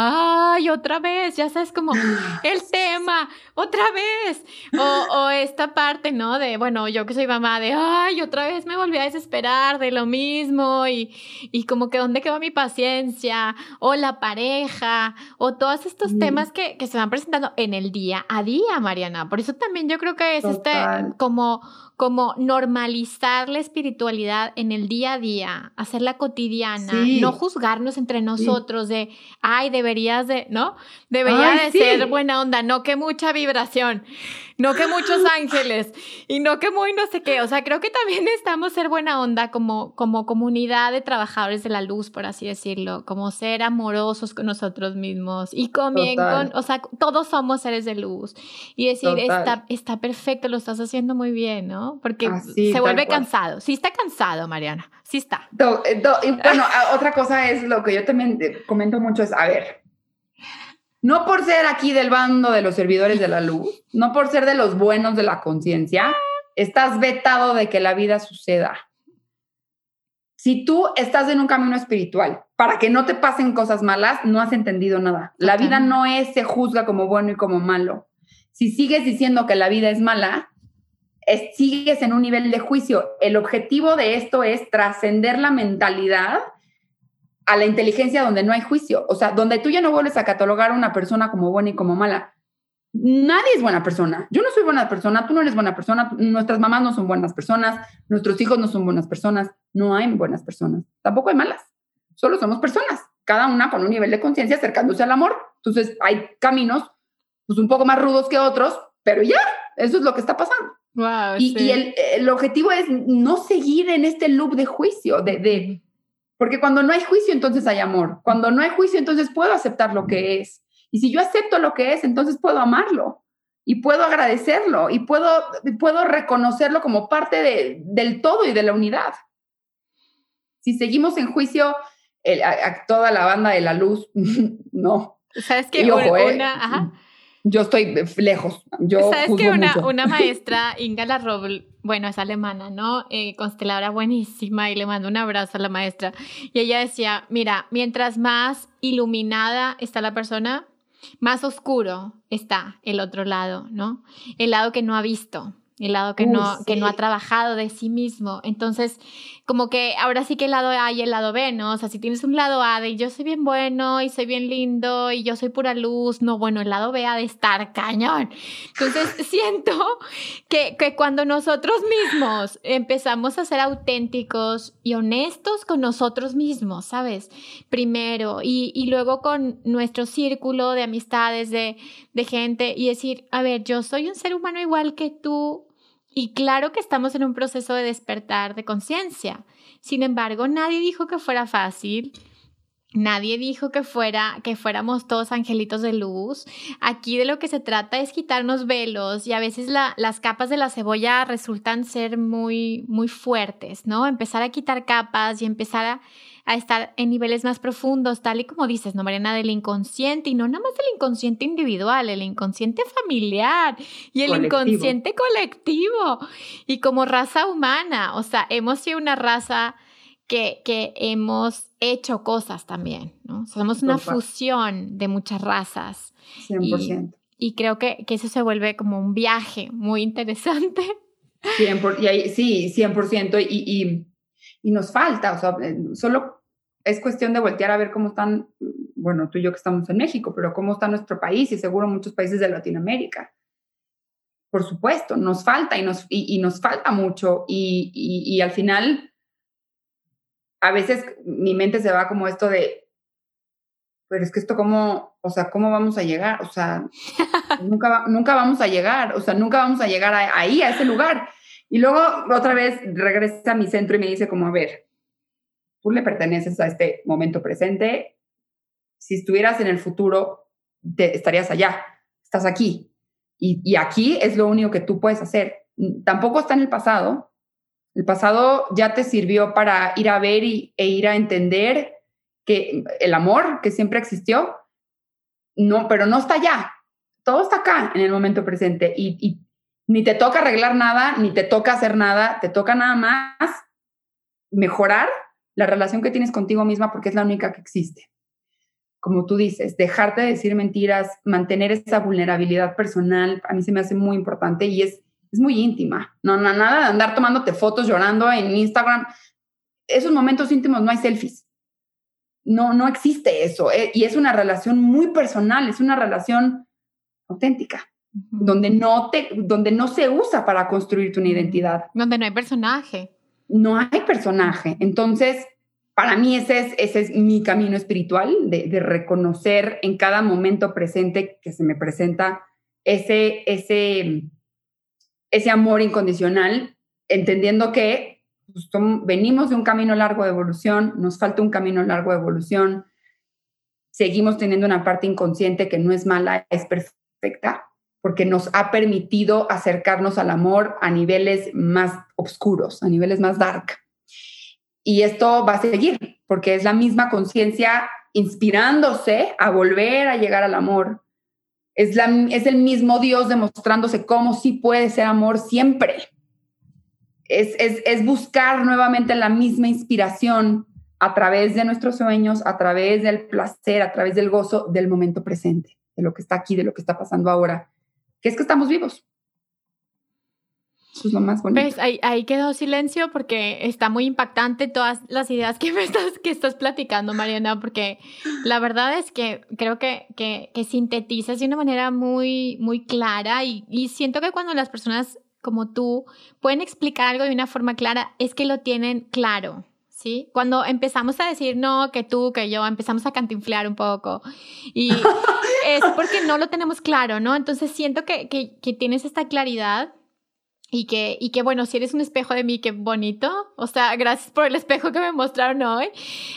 ay, otra vez, ya sabes como el tema, otra vez. O, esta parte, ¿no? De, bueno, yo que soy mamá, de, ay, otra vez me volví a desesperar de lo mismo y, y como que dónde quedó mi paciencia, o la pareja, o todos estos temas que, que, se van presentando en el día a día, Mariana. Por eso también yo creo que es este como como normalizar la espiritualidad en el día a día, hacerla cotidiana, no juzgarnos entre nosotros de, ay, deberías de, ¿no? Debería de ser buena onda, no que mucha vibración no que muchos ángeles y no que muy no sé qué. O sea, creo que también necesitamos ser buena onda como, como comunidad de trabajadores de la luz, por así decirlo, como ser amorosos con nosotros mismos y con bien con, o sea, todos somos seres de luz y decir, está, está perfecto, lo estás haciendo muy bien, ¿no? Porque se vuelve cansado. Sí está cansado, Mariana, sí está. Eh, y bueno, otra cosa es lo que yo también eh, comento mucho es, a ver, no por ser aquí del bando de los servidores de la luz, no por ser de los buenos de la conciencia, estás vetado de que la vida suceda. Si tú estás en un camino espiritual para que no te pasen cosas malas, no has entendido nada. La vida no es se juzga como bueno y como malo. Si sigues diciendo que la vida es mala, sigues en un nivel de juicio. El objetivo de esto es trascender la mentalidad a la inteligencia donde no hay juicio, o sea, donde tú ya no vuelves a catalogar a una persona como buena y como mala. Nadie es buena persona. Yo no soy buena persona, tú no eres buena persona, nuestras mamás no son buenas personas, nuestros hijos no son buenas personas, no hay buenas personas, tampoco hay malas, solo somos personas, cada una con un nivel de conciencia acercándose al amor. Entonces hay caminos pues un poco más rudos que otros, pero ya, eso es lo que está pasando. y, el, objetivo es no seguir en este loop de juicio, de, de porque cuando no hay juicio, entonces hay amor. Cuando no hay juicio, entonces puedo aceptar lo que es. Y si yo acepto lo que es, entonces puedo amarlo y puedo agradecerlo y puedo, puedo reconocerlo como parte de, del todo y de la unidad. Si seguimos en juicio, a, toda la banda de la luz, no. ¿Sabes qué? una, yo estoy lejos. Yo ¿Sabes que una, una, maestra, Inga Larrobl, bueno, es alemana, ¿no? Eh, consteladora buenísima y le mando un abrazo a la maestra. Y ella decía, mira, mientras más iluminada está la persona, más oscuro está el otro lado, ¿no? El lado que no ha visto el lado que, no, que no ha trabajado de sí mismo. Entonces, como que ahora sí que el lado A y el lado B, ¿no? O sea, si tienes un lado A de yo soy bien bueno y soy bien lindo y yo soy pura luz, no, bueno, el lado B ha de estar cañón. Entonces, siento que, que cuando nosotros mismos empezamos a ser auténticos y honestos con nosotros mismos, ¿sabes? Primero y, y luego con nuestro círculo de amistades, de, de gente y decir, a ver, yo soy un ser humano igual que tú, y claro que estamos en un proceso de despertar de conciencia. Sin embargo, nadie dijo que fuera fácil. Nadie dijo que fuera que fuéramos todos angelitos de luz. Aquí de lo que se trata es quitarnos velos y a veces las capas de la cebolla resultan ser muy muy fuertes, ¿no? Empezar a quitar capas y empezar a a estar en niveles más profundos, tal y como dices, ¿no, Mariana? Del inconsciente, y no nada más del inconsciente individual, el inconsciente familiar y el inconsciente colectivo, y como raza humana, o sea, hemos sido una raza que, que hemos hecho cosas también, ¿no? Somos una fusión de muchas razas. 100%. Y, creo que, que, eso se vuelve como un viaje muy interesante. 100%, y ahí, sí, 100%. Y, y, y, nos falta, o sea, eh, solo es cuestión de voltear a ver cómo están, bueno, tú y yo que estamos en México, pero cómo está nuestro país y seguro muchos países de Latinoamérica. Por supuesto, nos falta y nos, y, nos falta mucho y, y, al final a veces mi mente se va como esto de, pero es que esto cómo, o sea, ¿cómo vamos a llegar? O sea, nunca, nunca vamos a llegar, o sea, nunca vamos a llegar ahí, a ese lugar. Y luego otra vez regresa a mi centro y me dice como, a ver, le perteneces a este momento presente. Si estuvieras en el futuro, estarías allá, estás aquí. Y, aquí es lo único que tú puedes hacer. Tampoco está en el pasado. El pasado ya te sirvió para ir a ver y, e ir a entender que el amor que siempre existió, no, pero no está allá. Todo está acá en el momento presente y ni te toca arreglar nada, ni te toca hacer nada, te toca nada más mejorar la relación que tienes contigo misma porque es la única que existe. Como tú dices, dejarte de decir mentiras, mantener esa vulnerabilidad personal, a mí se me hace muy importante y es, es muy íntima. No, no, nada de andar tomándote fotos llorando en Instagram. Esos momentos íntimos no hay selfies. No, no existe eso. Eh, y es una relación muy personal, es una relación auténtica donde no, te, donde no se usa para construirte una identidad. Donde no hay personaje. No hay personaje. Entonces, para mí ese es, es mi camino espiritual, de, de, reconocer en cada momento presente que se me presenta ese, ese, ese amor incondicional, entendiendo que pues, venimos de un camino largo de evolución, nos falta un camino largo de evolución, seguimos teniendo una parte inconsciente que no es mala, es perfecta, porque nos ha permitido acercarnos al amor a niveles más oscuros, a niveles más dark. Y esto va a seguir, porque es la misma conciencia inspirándose a volver a llegar al amor. Es, la, es el mismo Dios demostrándose cómo sí puede ser amor siempre. Es, es, es buscar nuevamente la misma inspiración a través de nuestros sueños, a través del placer, a través del gozo del momento presente, de lo que está aquí, de lo que está pasando ahora que es que estamos vivos. Eso es lo más bonito. Pues ahí, ahí, quedó silencio porque está muy impactante todas las ideas que me estás, que estás platicando, Mariana, porque la verdad es que creo que, que, que sintetizas de una manera muy, muy clara y, y siento que cuando las personas como tú pueden explicar algo de una forma clara, es que lo tienen claro. ¿Sí? Cuando empezamos a decir no, que tú, que yo, empezamos a cantinflear un poco. Y es porque no lo tenemos claro, ¿no? Entonces siento que, que, que tienes esta claridad y que, y que, bueno, si eres un espejo de mí, qué bonito. O sea, gracias por el espejo que me mostraron hoy.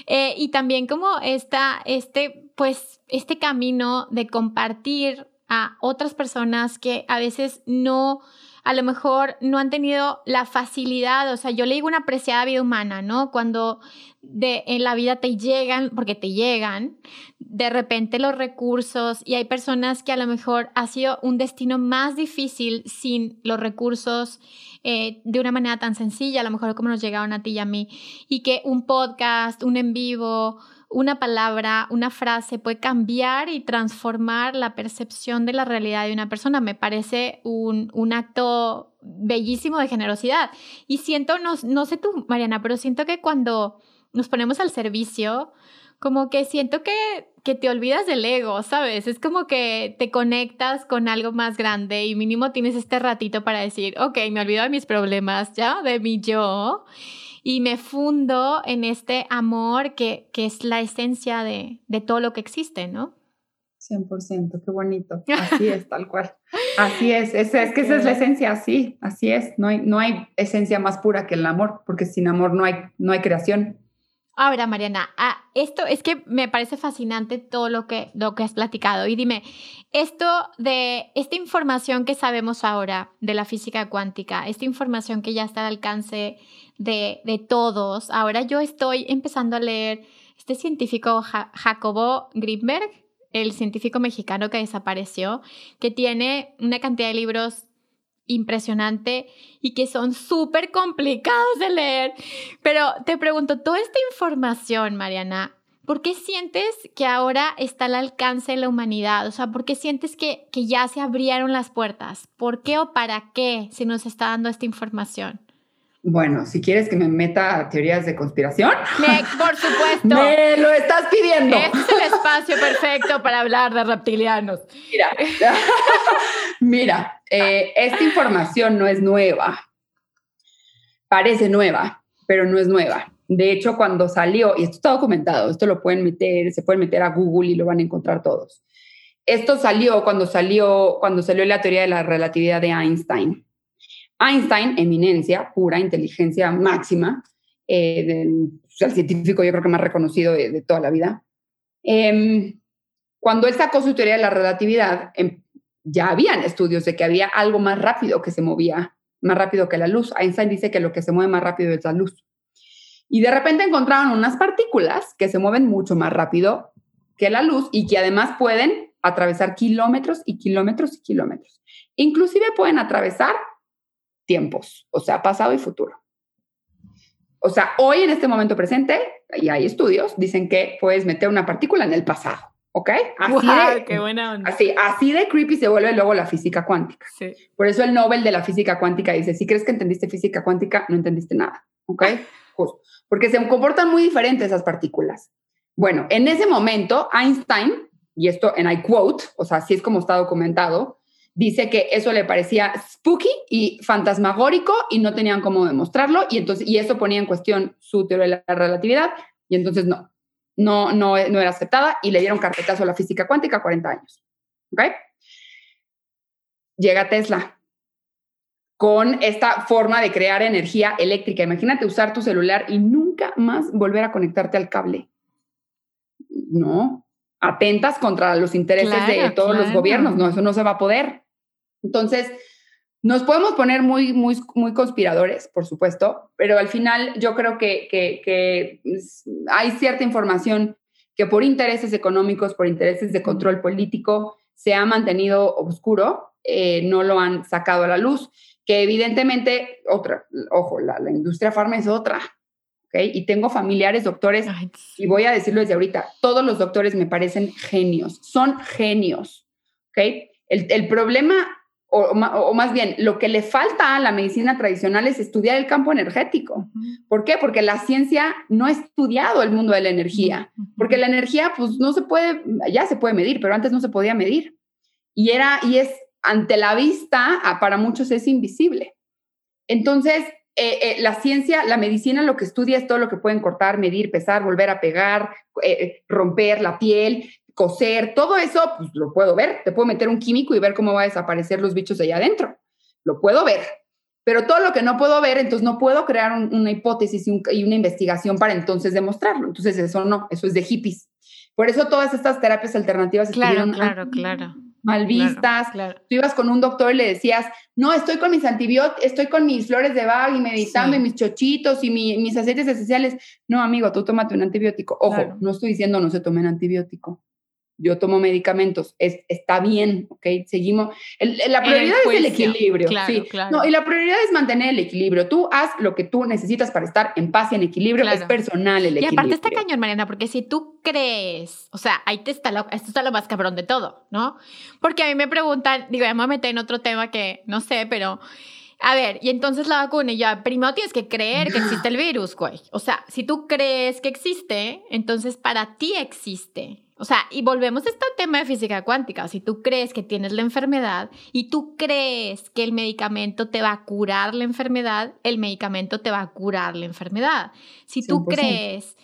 Eh, y también como esta, este, pues, este camino de compartir a otras personas que a veces no a lo mejor no han tenido la facilidad, o sea, yo le digo una preciada vida humana, ¿no? Cuando de, en la vida te llegan, porque te llegan, de repente los recursos y hay personas que a lo mejor ha sido un destino más difícil sin los recursos eh, de una manera tan sencilla, a lo mejor como nos llegaron a ti y a mí, y que un podcast, un en vivo, una palabra, una frase puede cambiar y transformar la percepción de la realidad de una persona. Me parece un, un acto bellísimo de generosidad. Y siento, no, no sé tú, Mariana, pero siento que cuando nos ponemos al servicio, como que siento que, que te olvidas del ego, ¿sabes? Es como que te conectas con algo más grande y mínimo tienes este ratito para decir, ok, me olvido de mis problemas, ya, de mi yo y me fundo en este amor que, que es la esencia de, de, todo lo que existe, ¿no? 100%, qué bonito. Así es, tal cual. Así es, es, es que esa es la esencia, así, así es. No hay, no hay esencia más pura que el amor, porque sin amor no hay, no hay creación. Ahora, Mariana, ah, esto es que me parece fascinante todo lo que, lo que has platicado. Y dime, esto de esta información que sabemos ahora de la física cuántica, esta información que ya está al alcance de, todos, ahora yo estoy empezando a leer este científico Jacobo Greenberg, el científico mexicano que desapareció, que tiene una cantidad de libros impresionante y que son súper complicados de leer. Pero te pregunto, toda esta información, Mariana, ¿por qué sientes que ahora está al alcance de la humanidad? O sea, ¿por qué sientes que, que ya se abrieron las puertas? ¿Por qué o para qué se nos está dando esta información? Bueno, si quieres que me meta a teorías de conspiración. por supuesto. Me lo estás pidiendo. Este es el espacio perfecto para hablar de reptilianos. Mira, mira, eh, esta información no es nueva. Parece nueva, pero no es nueva. De hecho, cuando salió, y esto está documentado, esto lo pueden meter, se pueden meter a Google y lo van a encontrar todos. Esto salió cuando salió, cuando salió la teoría de la relatividad de Einstein Einstein, eminencia, pura inteligencia máxima, eh, el científico yo creo que más reconocido de, toda la vida. Em, cuando él sacó su teoría de la relatividad, em, ya habían estudios de que había algo más rápido que se movía, más rápido que la luz. Einstein dice que lo que se mueve más rápido es la luz. Y de repente encontraron unas partículas que se mueven mucho más rápido que la luz y que además pueden atravesar kilómetros y kilómetros y kilómetros. Inclusive pueden atravesar tiempos, o sea, pasado y futuro. O sea, hoy en este momento presente, y hay estudios, dicen que puedes meter una partícula en el pasado, ¿ok? Así de, qué buena onda. Así, así de creepy se vuelve luego la física cuántica. Sí. Por eso el Nobel de la física cuántica dice, si crees que entendiste física cuántica, no entendiste nada, ¿ok? Justo. Porque se comportan muy diferentes esas partículas. Bueno, en ese momento, Einstein, y esto en I quote, o sea, así es como está documentado, dice que eso le parecía spooky y fantasmagórico y no tenían cómo demostrarlo y entonces y eso ponía en cuestión su teoría de la relatividad y entonces no, no, no, no era aceptada y le dieron carpetazo a la física cuántica 40 años. ¿Ok? Llega Tesla con esta forma de crear energía eléctrica. Imagínate usar tu celular y nunca más volver a conectarte al cable. No, atentas contra los intereses de todos los gobiernos, no, eso no se va a poder. Entonces, nos podemos poner muy, muy, muy conspiradores, por supuesto, pero al final yo creo que, que, hay cierta información que por intereses económicos, por intereses de control político, se ha mantenido oscuro, eh, no lo han sacado a la luz, que evidentemente, otra, ojo, la, la industria farma es otra, y tengo familiares doctores, y voy a decirlo desde ahorita, todos los doctores me parecen genios, son genios, ¿ok? El, problema, o, más bien, lo que le falta a la medicina tradicional es estudiar el campo energético. ¿Por qué? Porque la ciencia no ha estudiado el mundo de la energía, porque la energía, pues no se puede, ya se puede medir, pero antes no se podía medir. Y era, y es ante la vista, para muchos es invisible. Entonces, eh, eh, la ciencia, la medicina lo que estudia es todo lo que pueden cortar, medir, pesar, volver a pegar, eh, romper la piel, coser, todo eso, pues lo puedo ver. Te puedo meter un químico y ver cómo va a desaparecer los bichos allá adentro. Lo puedo ver. Pero todo lo que no puedo ver, entonces no puedo crear una hipótesis y, una investigación para entonces demostrarlo. Entonces eso no, eso es de hippies. Por eso todas estas terapias alternativas claro, claro, claro mal vistas. Tú ibas con un doctor y le decías, no, estoy con mis antibióticos, estoy con mis flores de Bach y meditando y mis chochitos y mis aceites esenciales. No, amigo, tú tómate un antibiótico. Ojo, no estoy diciendo no se tomen antibiótico yo tomo medicamentos, es, está bien, ¿ok? Seguimos. la prioridad es el equilibrio. sí. No, y la prioridad es mantener el equilibrio. Tú haz lo que tú necesitas para estar en paz y en equilibrio. Es personal el equilibrio. Y aparte está cañón, Mariana, porque si tú crees, o sea, ahí te está lo, esto está lo más cabrón de todo, ¿no? Porque a mí me preguntan, digo, ya me voy a meter en otro tema que no sé, pero. A ver, y entonces la vacuna, ya, primero tienes que creer que existe el virus, güey. O sea, si tú crees que existe, entonces para ti existe. O sea, y volvemos a este tema de física cuántica. Si tú crees que tienes la enfermedad y tú crees que el medicamento te va a curar la enfermedad, el medicamento te va a curar la enfermedad. Si tú crees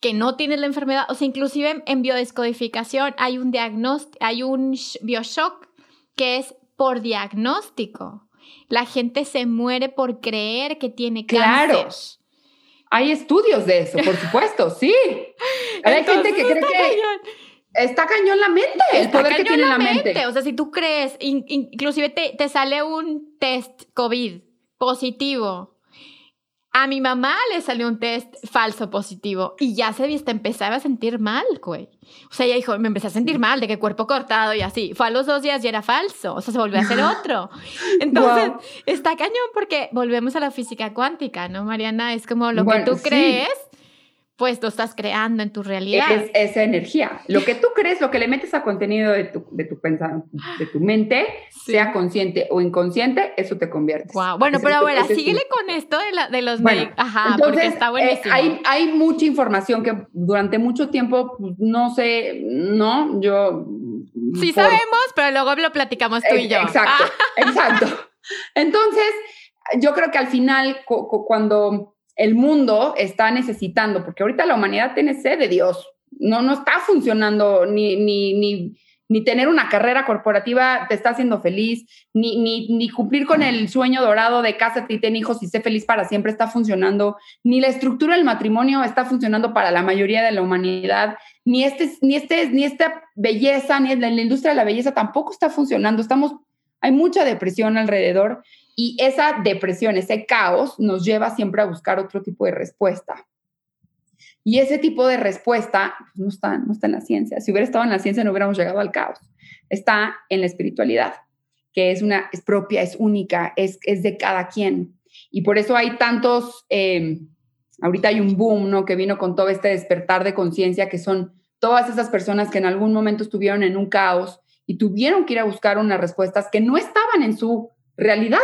que no tienes la enfermedad, o sea, inclusive en biodescodificación hay un diagnóstico, hay un bioshock que es por diagnóstico. La gente se muere por creer que tiene claro. Hay estudios de eso, por supuesto, sí. Hay gente que cree que está cañón la mente, el poder que tiene la mente. O sea, si tú crees, inclusive te, te sale un test COVID positivo a mi mamá le salió un test falso positivo y ya se viste, empezaba a sentir mal, güey. O sea, ella dijo, me empecé a sentir mal, de que cuerpo cortado y así. Fue a los dos días y era falso, o sea, se volvió a hacer otro. Entonces, está cañón porque volvemos a la física cuántica, ¿no, Mariana? Es como lo que tú crees pues tú estás creando en tu realidad. Es esa energía. Lo que tú crees, lo que le metes a contenido de tu, de tu de tu mente, sea consciente o inconsciente, eso te convierte. Wow. Bueno, pero ahora, síguele con esto de, la, de los bueno, Ajá, porque está eh, buenísimo. hay, hay, mucha información que durante mucho tiempo, pues, no sé, no, yo... Sí sabemos, pero luego lo platicamos tú y yo. Exacto, exacto. Entonces, yo creo que al final, cuando el mundo está necesitando, porque ahorita la humanidad tiene sed de Dios, no, no está funcionando ni, ni, ni ni tener una carrera corporativa te está haciendo feliz, ni, ni, ni cumplir con el sueño dorado de cásate y ten hijos y sé feliz para siempre está funcionando, ni la estructura del matrimonio está funcionando para la mayoría de la humanidad, ni, este, ni, este, ni esta belleza, ni la, la industria de la belleza tampoco está funcionando. Estamos, hay mucha depresión alrededor y esa depresión, ese caos nos lleva siempre a buscar otro tipo de respuesta. Y ese tipo de respuesta pues, no, está, no está en la ciencia. Si hubiera estado en la ciencia no hubiéramos llegado al caos. Está en la espiritualidad, que es, una, es propia, es única, es, es de cada quien. Y por eso hay tantos, eh, ahorita hay un boom, ¿no? Que vino con todo este despertar de conciencia, que son todas esas personas que en algún momento estuvieron en un caos y tuvieron que ir a buscar unas respuestas que no estaban en su realidad,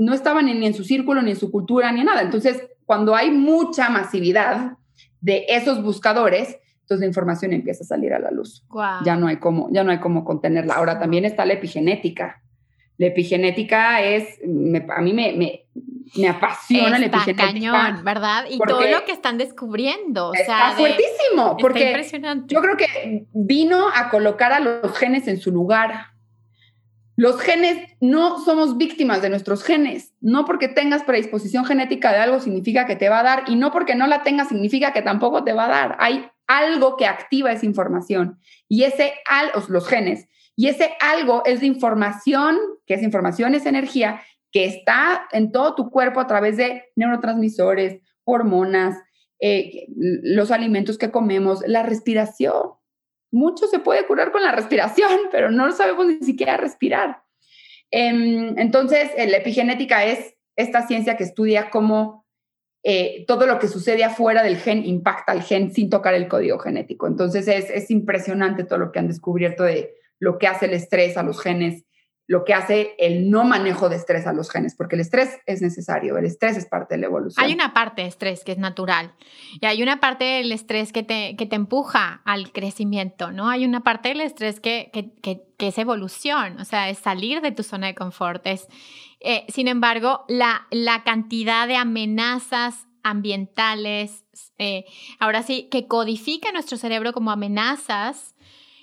no estaban ni en su círculo, ni en su cultura, ni en nada. Entonces, cuando hay mucha masividad, de esos buscadores, entonces la información empieza a salir a la luz. Ya no hay cómo, ya no hay cómo contenerla. Ahora también está la epigenética. La epigenética es, a mí me, me, me apasiona la epigenética. cañón, ¿verdad? Y todo lo que están descubriendo. O está fuertísimo, porque yo creo que vino a colocar a los genes en su lugar. Los genes no somos víctimas de nuestros genes. No porque tengas predisposición genética de algo significa que te va a dar y no porque no la tengas significa que tampoco te va a dar. Hay algo que activa esa información y ese los genes y ese algo es información, que es información, es energía que está en todo tu cuerpo a través de neurotransmisores, hormonas, eh, los alimentos que comemos, la respiración mucho se puede curar con la respiración, pero no sabemos ni siquiera respirar. Em, entonces, la epigenética es esta ciencia que estudia cómo eh, todo lo que sucede afuera del gen impacta al gen sin tocar el código genético. Entonces, es, es impresionante todo lo que han descubierto de lo que hace el estrés a los genes lo que hace el no manejo de estrés a los genes, porque el estrés es necesario, el estrés es parte de la evolución. Hay una parte de estrés que es natural y hay una parte del estrés que te, que te empuja al crecimiento, ¿no? Hay una parte del estrés que, que, que, es evolución, o sea, es salir de tu zona de confort. Es, eh, sin embargo, la, la cantidad de amenazas ambientales, eh, ahora sí, que codifica nuestro cerebro como amenazas,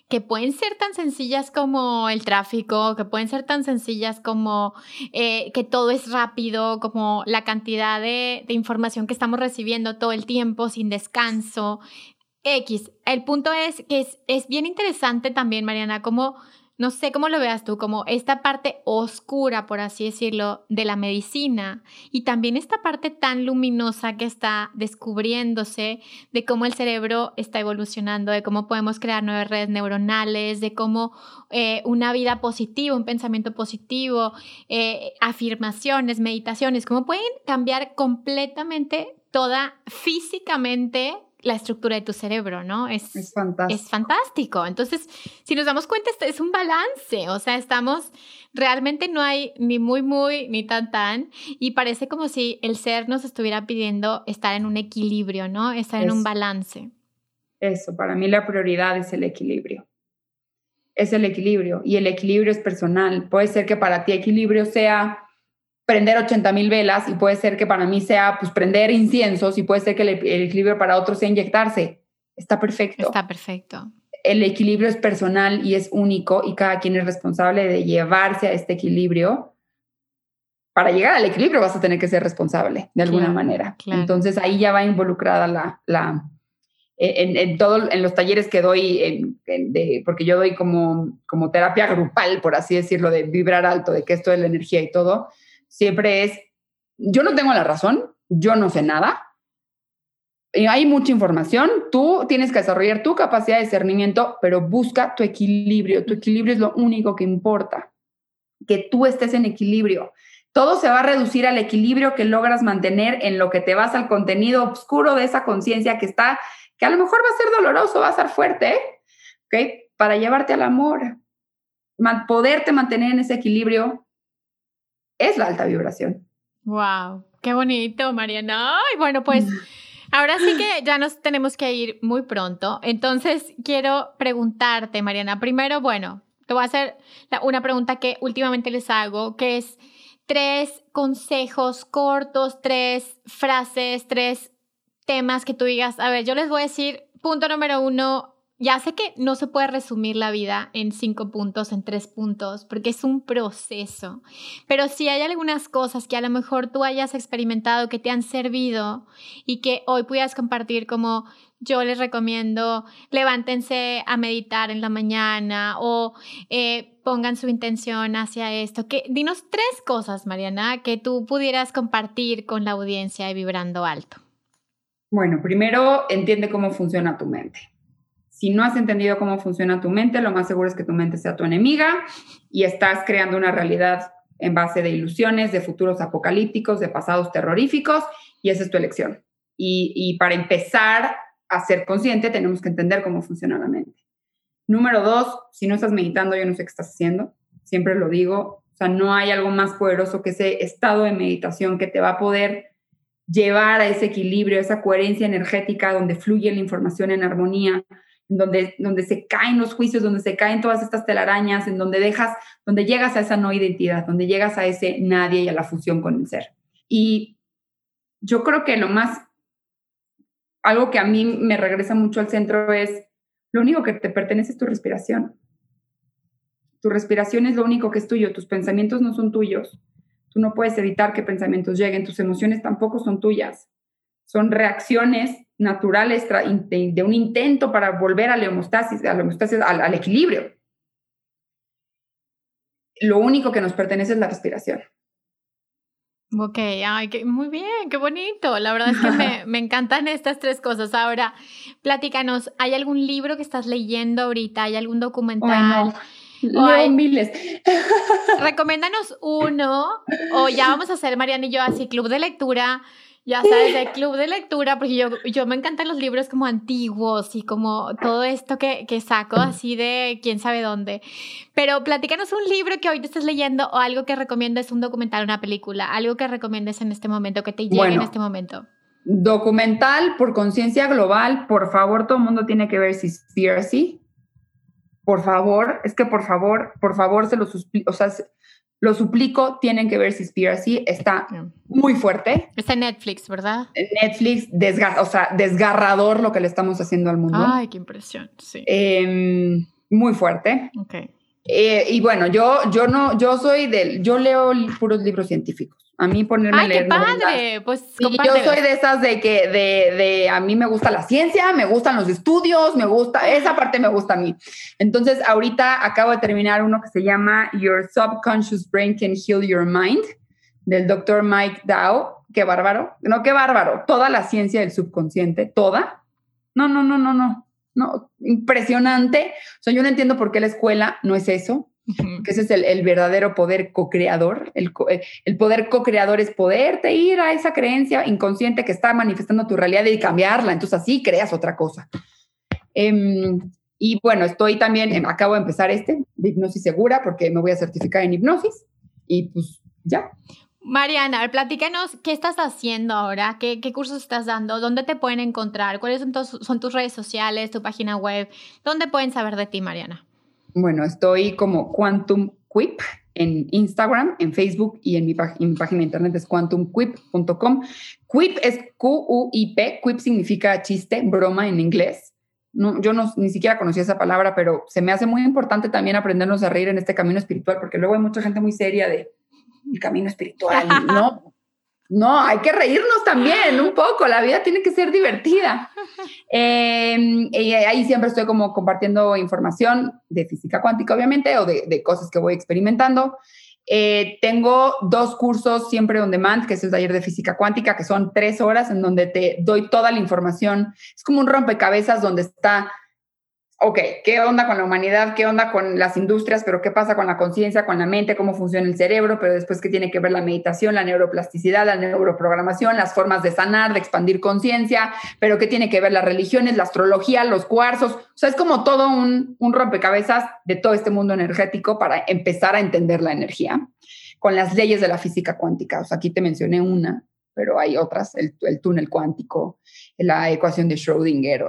que pueden ser tan sencillas como el tráfico, que pueden ser tan sencillas como eh, que todo es rápido, como la cantidad de, información que estamos recibiendo todo el tiempo sin descanso. X. El punto es que es, es bien interesante también, Mariana, como no sé cómo lo veas tú, como esta parte oscura, por así decirlo, de la medicina y también esta parte tan luminosa que está descubriéndose de cómo el cerebro está evolucionando, de cómo podemos crear nuevas redes neuronales, de cómo eh, una vida positiva, un pensamiento positivo, eh, afirmaciones, meditaciones, cómo pueden cambiar completamente toda físicamente la estructura de tu cerebro, ¿no? Es, es, fantástico. Es fantástico. Entonces, si nos damos cuenta, esto es un balance, o sea, estamos, realmente no hay ni muy, muy, ni tan, tan, y parece como si el ser nos estuviera pidiendo estar en un equilibrio, ¿no? Estar en un balance. Eso, para mí la prioridad es el equilibrio. Es el equilibrio, y el equilibrio es personal. Puede ser que para ti equilibrio sea prender 80 mil velas y puede ser que para mí sea pues prender inciensos y puede ser que el, equilibrio para otros sea inyectarse. Está perfecto. Está perfecto. El equilibrio es personal y es único y cada quien es responsable de llevarse a este equilibrio. Para llegar al equilibrio vas a tener que ser responsable de alguna manera. Entonces ahí ya va involucrada la, la en, en, todo, en los talleres que doy, de, porque yo doy como, como terapia grupal, por así decirlo, de vibrar alto, de que esto es la energía y todo, siempre es, yo no tengo la razón, yo no sé nada, hay mucha información, tú tienes que desarrollar tu capacidad de discernimiento, pero busca tu equilibrio, tu equilibrio es lo único que importa, que tú estés en equilibrio. Todo se va a reducir al equilibrio que logras mantener en lo que te vas al contenido oscuro de esa conciencia que está, que a lo mejor va a ser doloroso, va a ser fuerte, ¿ok? Para llevarte al amor, poderte mantener en ese equilibrio es la alta vibración. Wow, qué bonito, Mariana. Ay, bueno, pues ahora sí que ya nos tenemos que ir muy pronto. Entonces, quiero preguntarte, Mariana. Primero, bueno, te voy a hacer una pregunta que últimamente les hago, que es tres consejos cortos, tres frases, tres temas que tú digas. A ver, yo les voy a decir, punto número uno, ya sé que no se puede resumir la vida en cinco puntos, en tres puntos, porque es un proceso, pero si hay algunas cosas que a lo mejor tú hayas experimentado que te han servido y que hoy puedas compartir como yo les recomiendo, levántense a meditar en la mañana o eh, pongan su intención hacia esto. Que, dinos tres cosas, Mariana, que tú pudieras compartir con la audiencia de Vibrando Alto. Bueno, primero entiende cómo funciona tu mente. Si no has entendido cómo funciona tu mente, lo más seguro es que tu mente sea tu enemiga y estás creando una realidad en base de ilusiones, de futuros apocalípticos, de pasados terroríficos, y esa es tu elección. Y, para empezar a ser consciente, tenemos que entender cómo funciona la mente. Número dos, si no estás meditando, yo no sé qué estás haciendo. Siempre lo digo. O sea, no hay algo más poderoso que ese estado de meditación que te va a poder llevar a ese equilibrio, a esa coherencia energética donde fluye la información en armonía, donde, donde se caen los juicios, donde se caen todas estas telarañas, en donde dejas, donde llegas a esa no identidad, donde llegas a ese nadie y a la fusión con el ser. Y yo creo que lo más, algo que a mí me regresa mucho al centro es, lo único que te pertenece es tu respiración. Tu respiración es lo único que es tuyo, tus pensamientos no son tuyos. Tú no puedes evitar que pensamientos lleguen, tus emociones tampoco son tuyas. Son reacciones naturales de un intento para volver a la homeostasis, a la homeostasis al, equilibrio. Lo único que nos pertenece es la respiración. Ok, ay, muy bien, qué bonito. La verdad es que me, me, encantan estas tres cosas. Ahora, platícanos, ¿hay algún libro que estás leyendo ahorita? ¿Hay algún documental? Leo miles. Recomiéndanos uno, o ya vamos a hacer, Mariana y yo, así, club de lectura ya sabes, de club de lectura, porque yo, yo me encantan los libros como antiguos y como todo esto que, que saco así de quién sabe dónde. Pero platícanos un libro que hoy te estés leyendo o algo que recomiendes, un documental, una película, algo que recomiendes en este momento, que te llegue en este momento. Documental por conciencia global, por favor, todo el mundo tiene que ver Seaspiracy. Por favor, es que por favor, por favor se los o sea, lo suplico, tienen que ver Seaspiracy, está muy fuerte. Está en Netflix, ¿verdad? Netflix, o sea, desgarrador lo que le estamos haciendo al mundo. Ay, qué impresión, sí. Em, muy fuerte. Ok. Eh, y bueno, yo, yo no, yo soy del, yo leo puros libros científicos. A mí ponerme a leer. ¡Qué padre! Pues yo soy de esas de que de, de, a mí me gusta la ciencia, me gustan los estudios, me gusta, esa parte me gusta a mí. Entonces, ahorita acabo de terminar uno que se llama Your Subconscious Brain Can Heal Your Mind, del doctor Mike Dow. Qué bárbaro. No, qué bárbaro. Toda la ciencia del subconsciente, toda. No, no, no, no, no. No, impresionante. O sea, yo no entiendo por qué la escuela no es eso que ese es el, verdadero poder co-creador. El, eh, el, poder co-creador es poderte ir a esa creencia inconsciente que está manifestando tu realidad y cambiarla. Entonces así creas otra cosa. Em, y bueno, estoy también, em, acabo de empezar este, de hipnosis segura, porque me voy a certificar en hipnosis. Y pues ya. Mariana, platícanos qué estás haciendo ahora, qué, qué cursos estás dando, dónde te pueden encontrar, cuáles son, son tus redes sociales, tu página web, dónde pueden saber de ti, Mariana. Bueno, estoy como Quantum Quip en Instagram, en Facebook y en mi, página de internet es quantumquip.com. Quip es Q-U-I-P, quip significa chiste, broma en inglés. No, yo no, ni siquiera conocía esa palabra, pero se me hace muy importante también aprendernos a reír en este camino espiritual, porque luego hay mucha gente muy seria de el camino espiritual, ¿no? No, hay que reírnos también un poco, la vida tiene que ser divertida. Em, y ahí siempre estoy como compartiendo información de física cuántica, obviamente, o de, cosas que voy experimentando. Eh, tengo dos cursos siempre on demand, que es el taller de física cuántica, que son tres horas en donde te doy toda la información. Es como un rompecabezas donde está ok, ¿qué onda con la humanidad? ¿Qué onda con las industrias? Pero ¿qué pasa con la conciencia, con la mente? ¿Cómo funciona el cerebro? Pero después, ¿qué tiene que ver la meditación, la neuroplasticidad, la neuroprogramación, las formas de sanar, de expandir conciencia? Pero ¿qué tiene que ver las religiones, la astrología, los cuarzos? O sea, es como todo un, un rompecabezas de todo este mundo energético para empezar a entender la energía con las leyes de la física cuántica. O sea, aquí te mencioné una, pero hay otras, el, túnel cuántico, la ecuación de Schrödinger,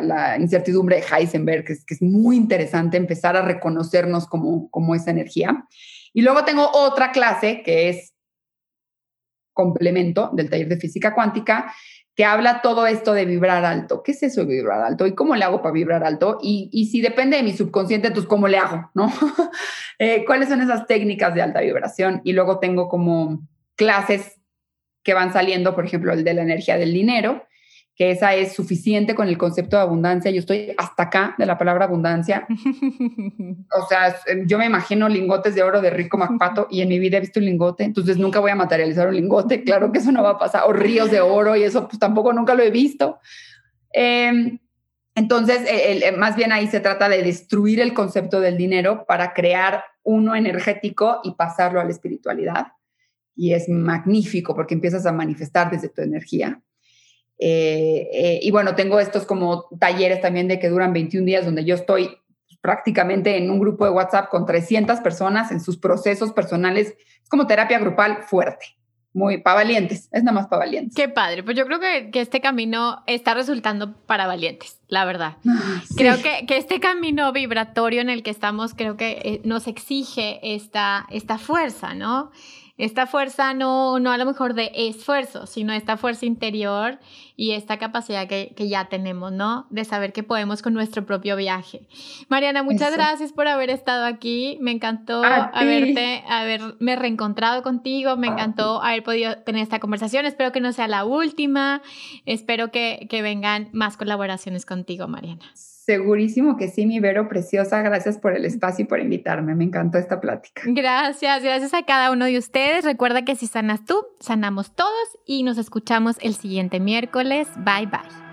la, incertidumbre de Heisenberg, que es, muy interesante empezar a reconocernos como, como esa energía. Y luego tengo otra clase que es complemento del taller de física cuántica que habla todo esto de vibrar alto. ¿Qué es eso de vibrar alto? ¿Y cómo le hago para vibrar alto? Y, si depende de mi subconsciente, entonces, ¿cómo le hago? ¿No? Eh, ¿Cuáles son esas técnicas de alta vibración? Y luego tengo como clases que van saliendo, por ejemplo, el de la energía del dinero, que esa es suficiente con el concepto de abundancia. Yo estoy hasta acá de la palabra abundancia. O sea, yo me imagino lingotes de oro de Rico Macpato y en mi vida he visto un lingote, entonces nunca voy a materializar un lingote. Claro que eso no va a pasar. O ríos de oro y eso pues tampoco nunca lo he visto. Em, entonces, más bien ahí se trata de destruir el concepto del dinero para crear uno energético y pasarlo a la espiritualidad. Y es magnífico porque empiezas a manifestar desde tu energía. Eh, eh, y bueno, tengo estos como talleres también de que duran 21 días donde yo estoy prácticamente en un grupo de WhatsApp con 300 personas en sus procesos personales. Es como terapia grupal fuerte, muy para valientes, es nada más para valientes. Qué padre, pues yo creo que, que este camino está resultando para valientes, la verdad. Creo que, que, este camino vibratorio en el que estamos, creo que eh, nos exige esta, esta fuerza, ¿no? Esta fuerza no, no a lo mejor de esfuerzo, sino esta fuerza interior y esta capacidad que, ya tenemos, ¿no? De saber que podemos con nuestro propio viaje. Mariana, muchas gracias por haber estado aquí. Me encantó haberte, haberme reencontrado contigo. Me encantó haber podido tener esta conversación. Espero que no sea la última. Espero que, que vengan más colaboraciones contigo, Mariana. Segurísimo que sí, mi Vero preciosa. Gracias por el espacio y por invitarme. Me encantó esta plática. Gracias, gracias a cada uno de ustedes. Recuerda que si sanas tú, sanamos todos y nos escuchamos el siguiente miércoles. Bye bye.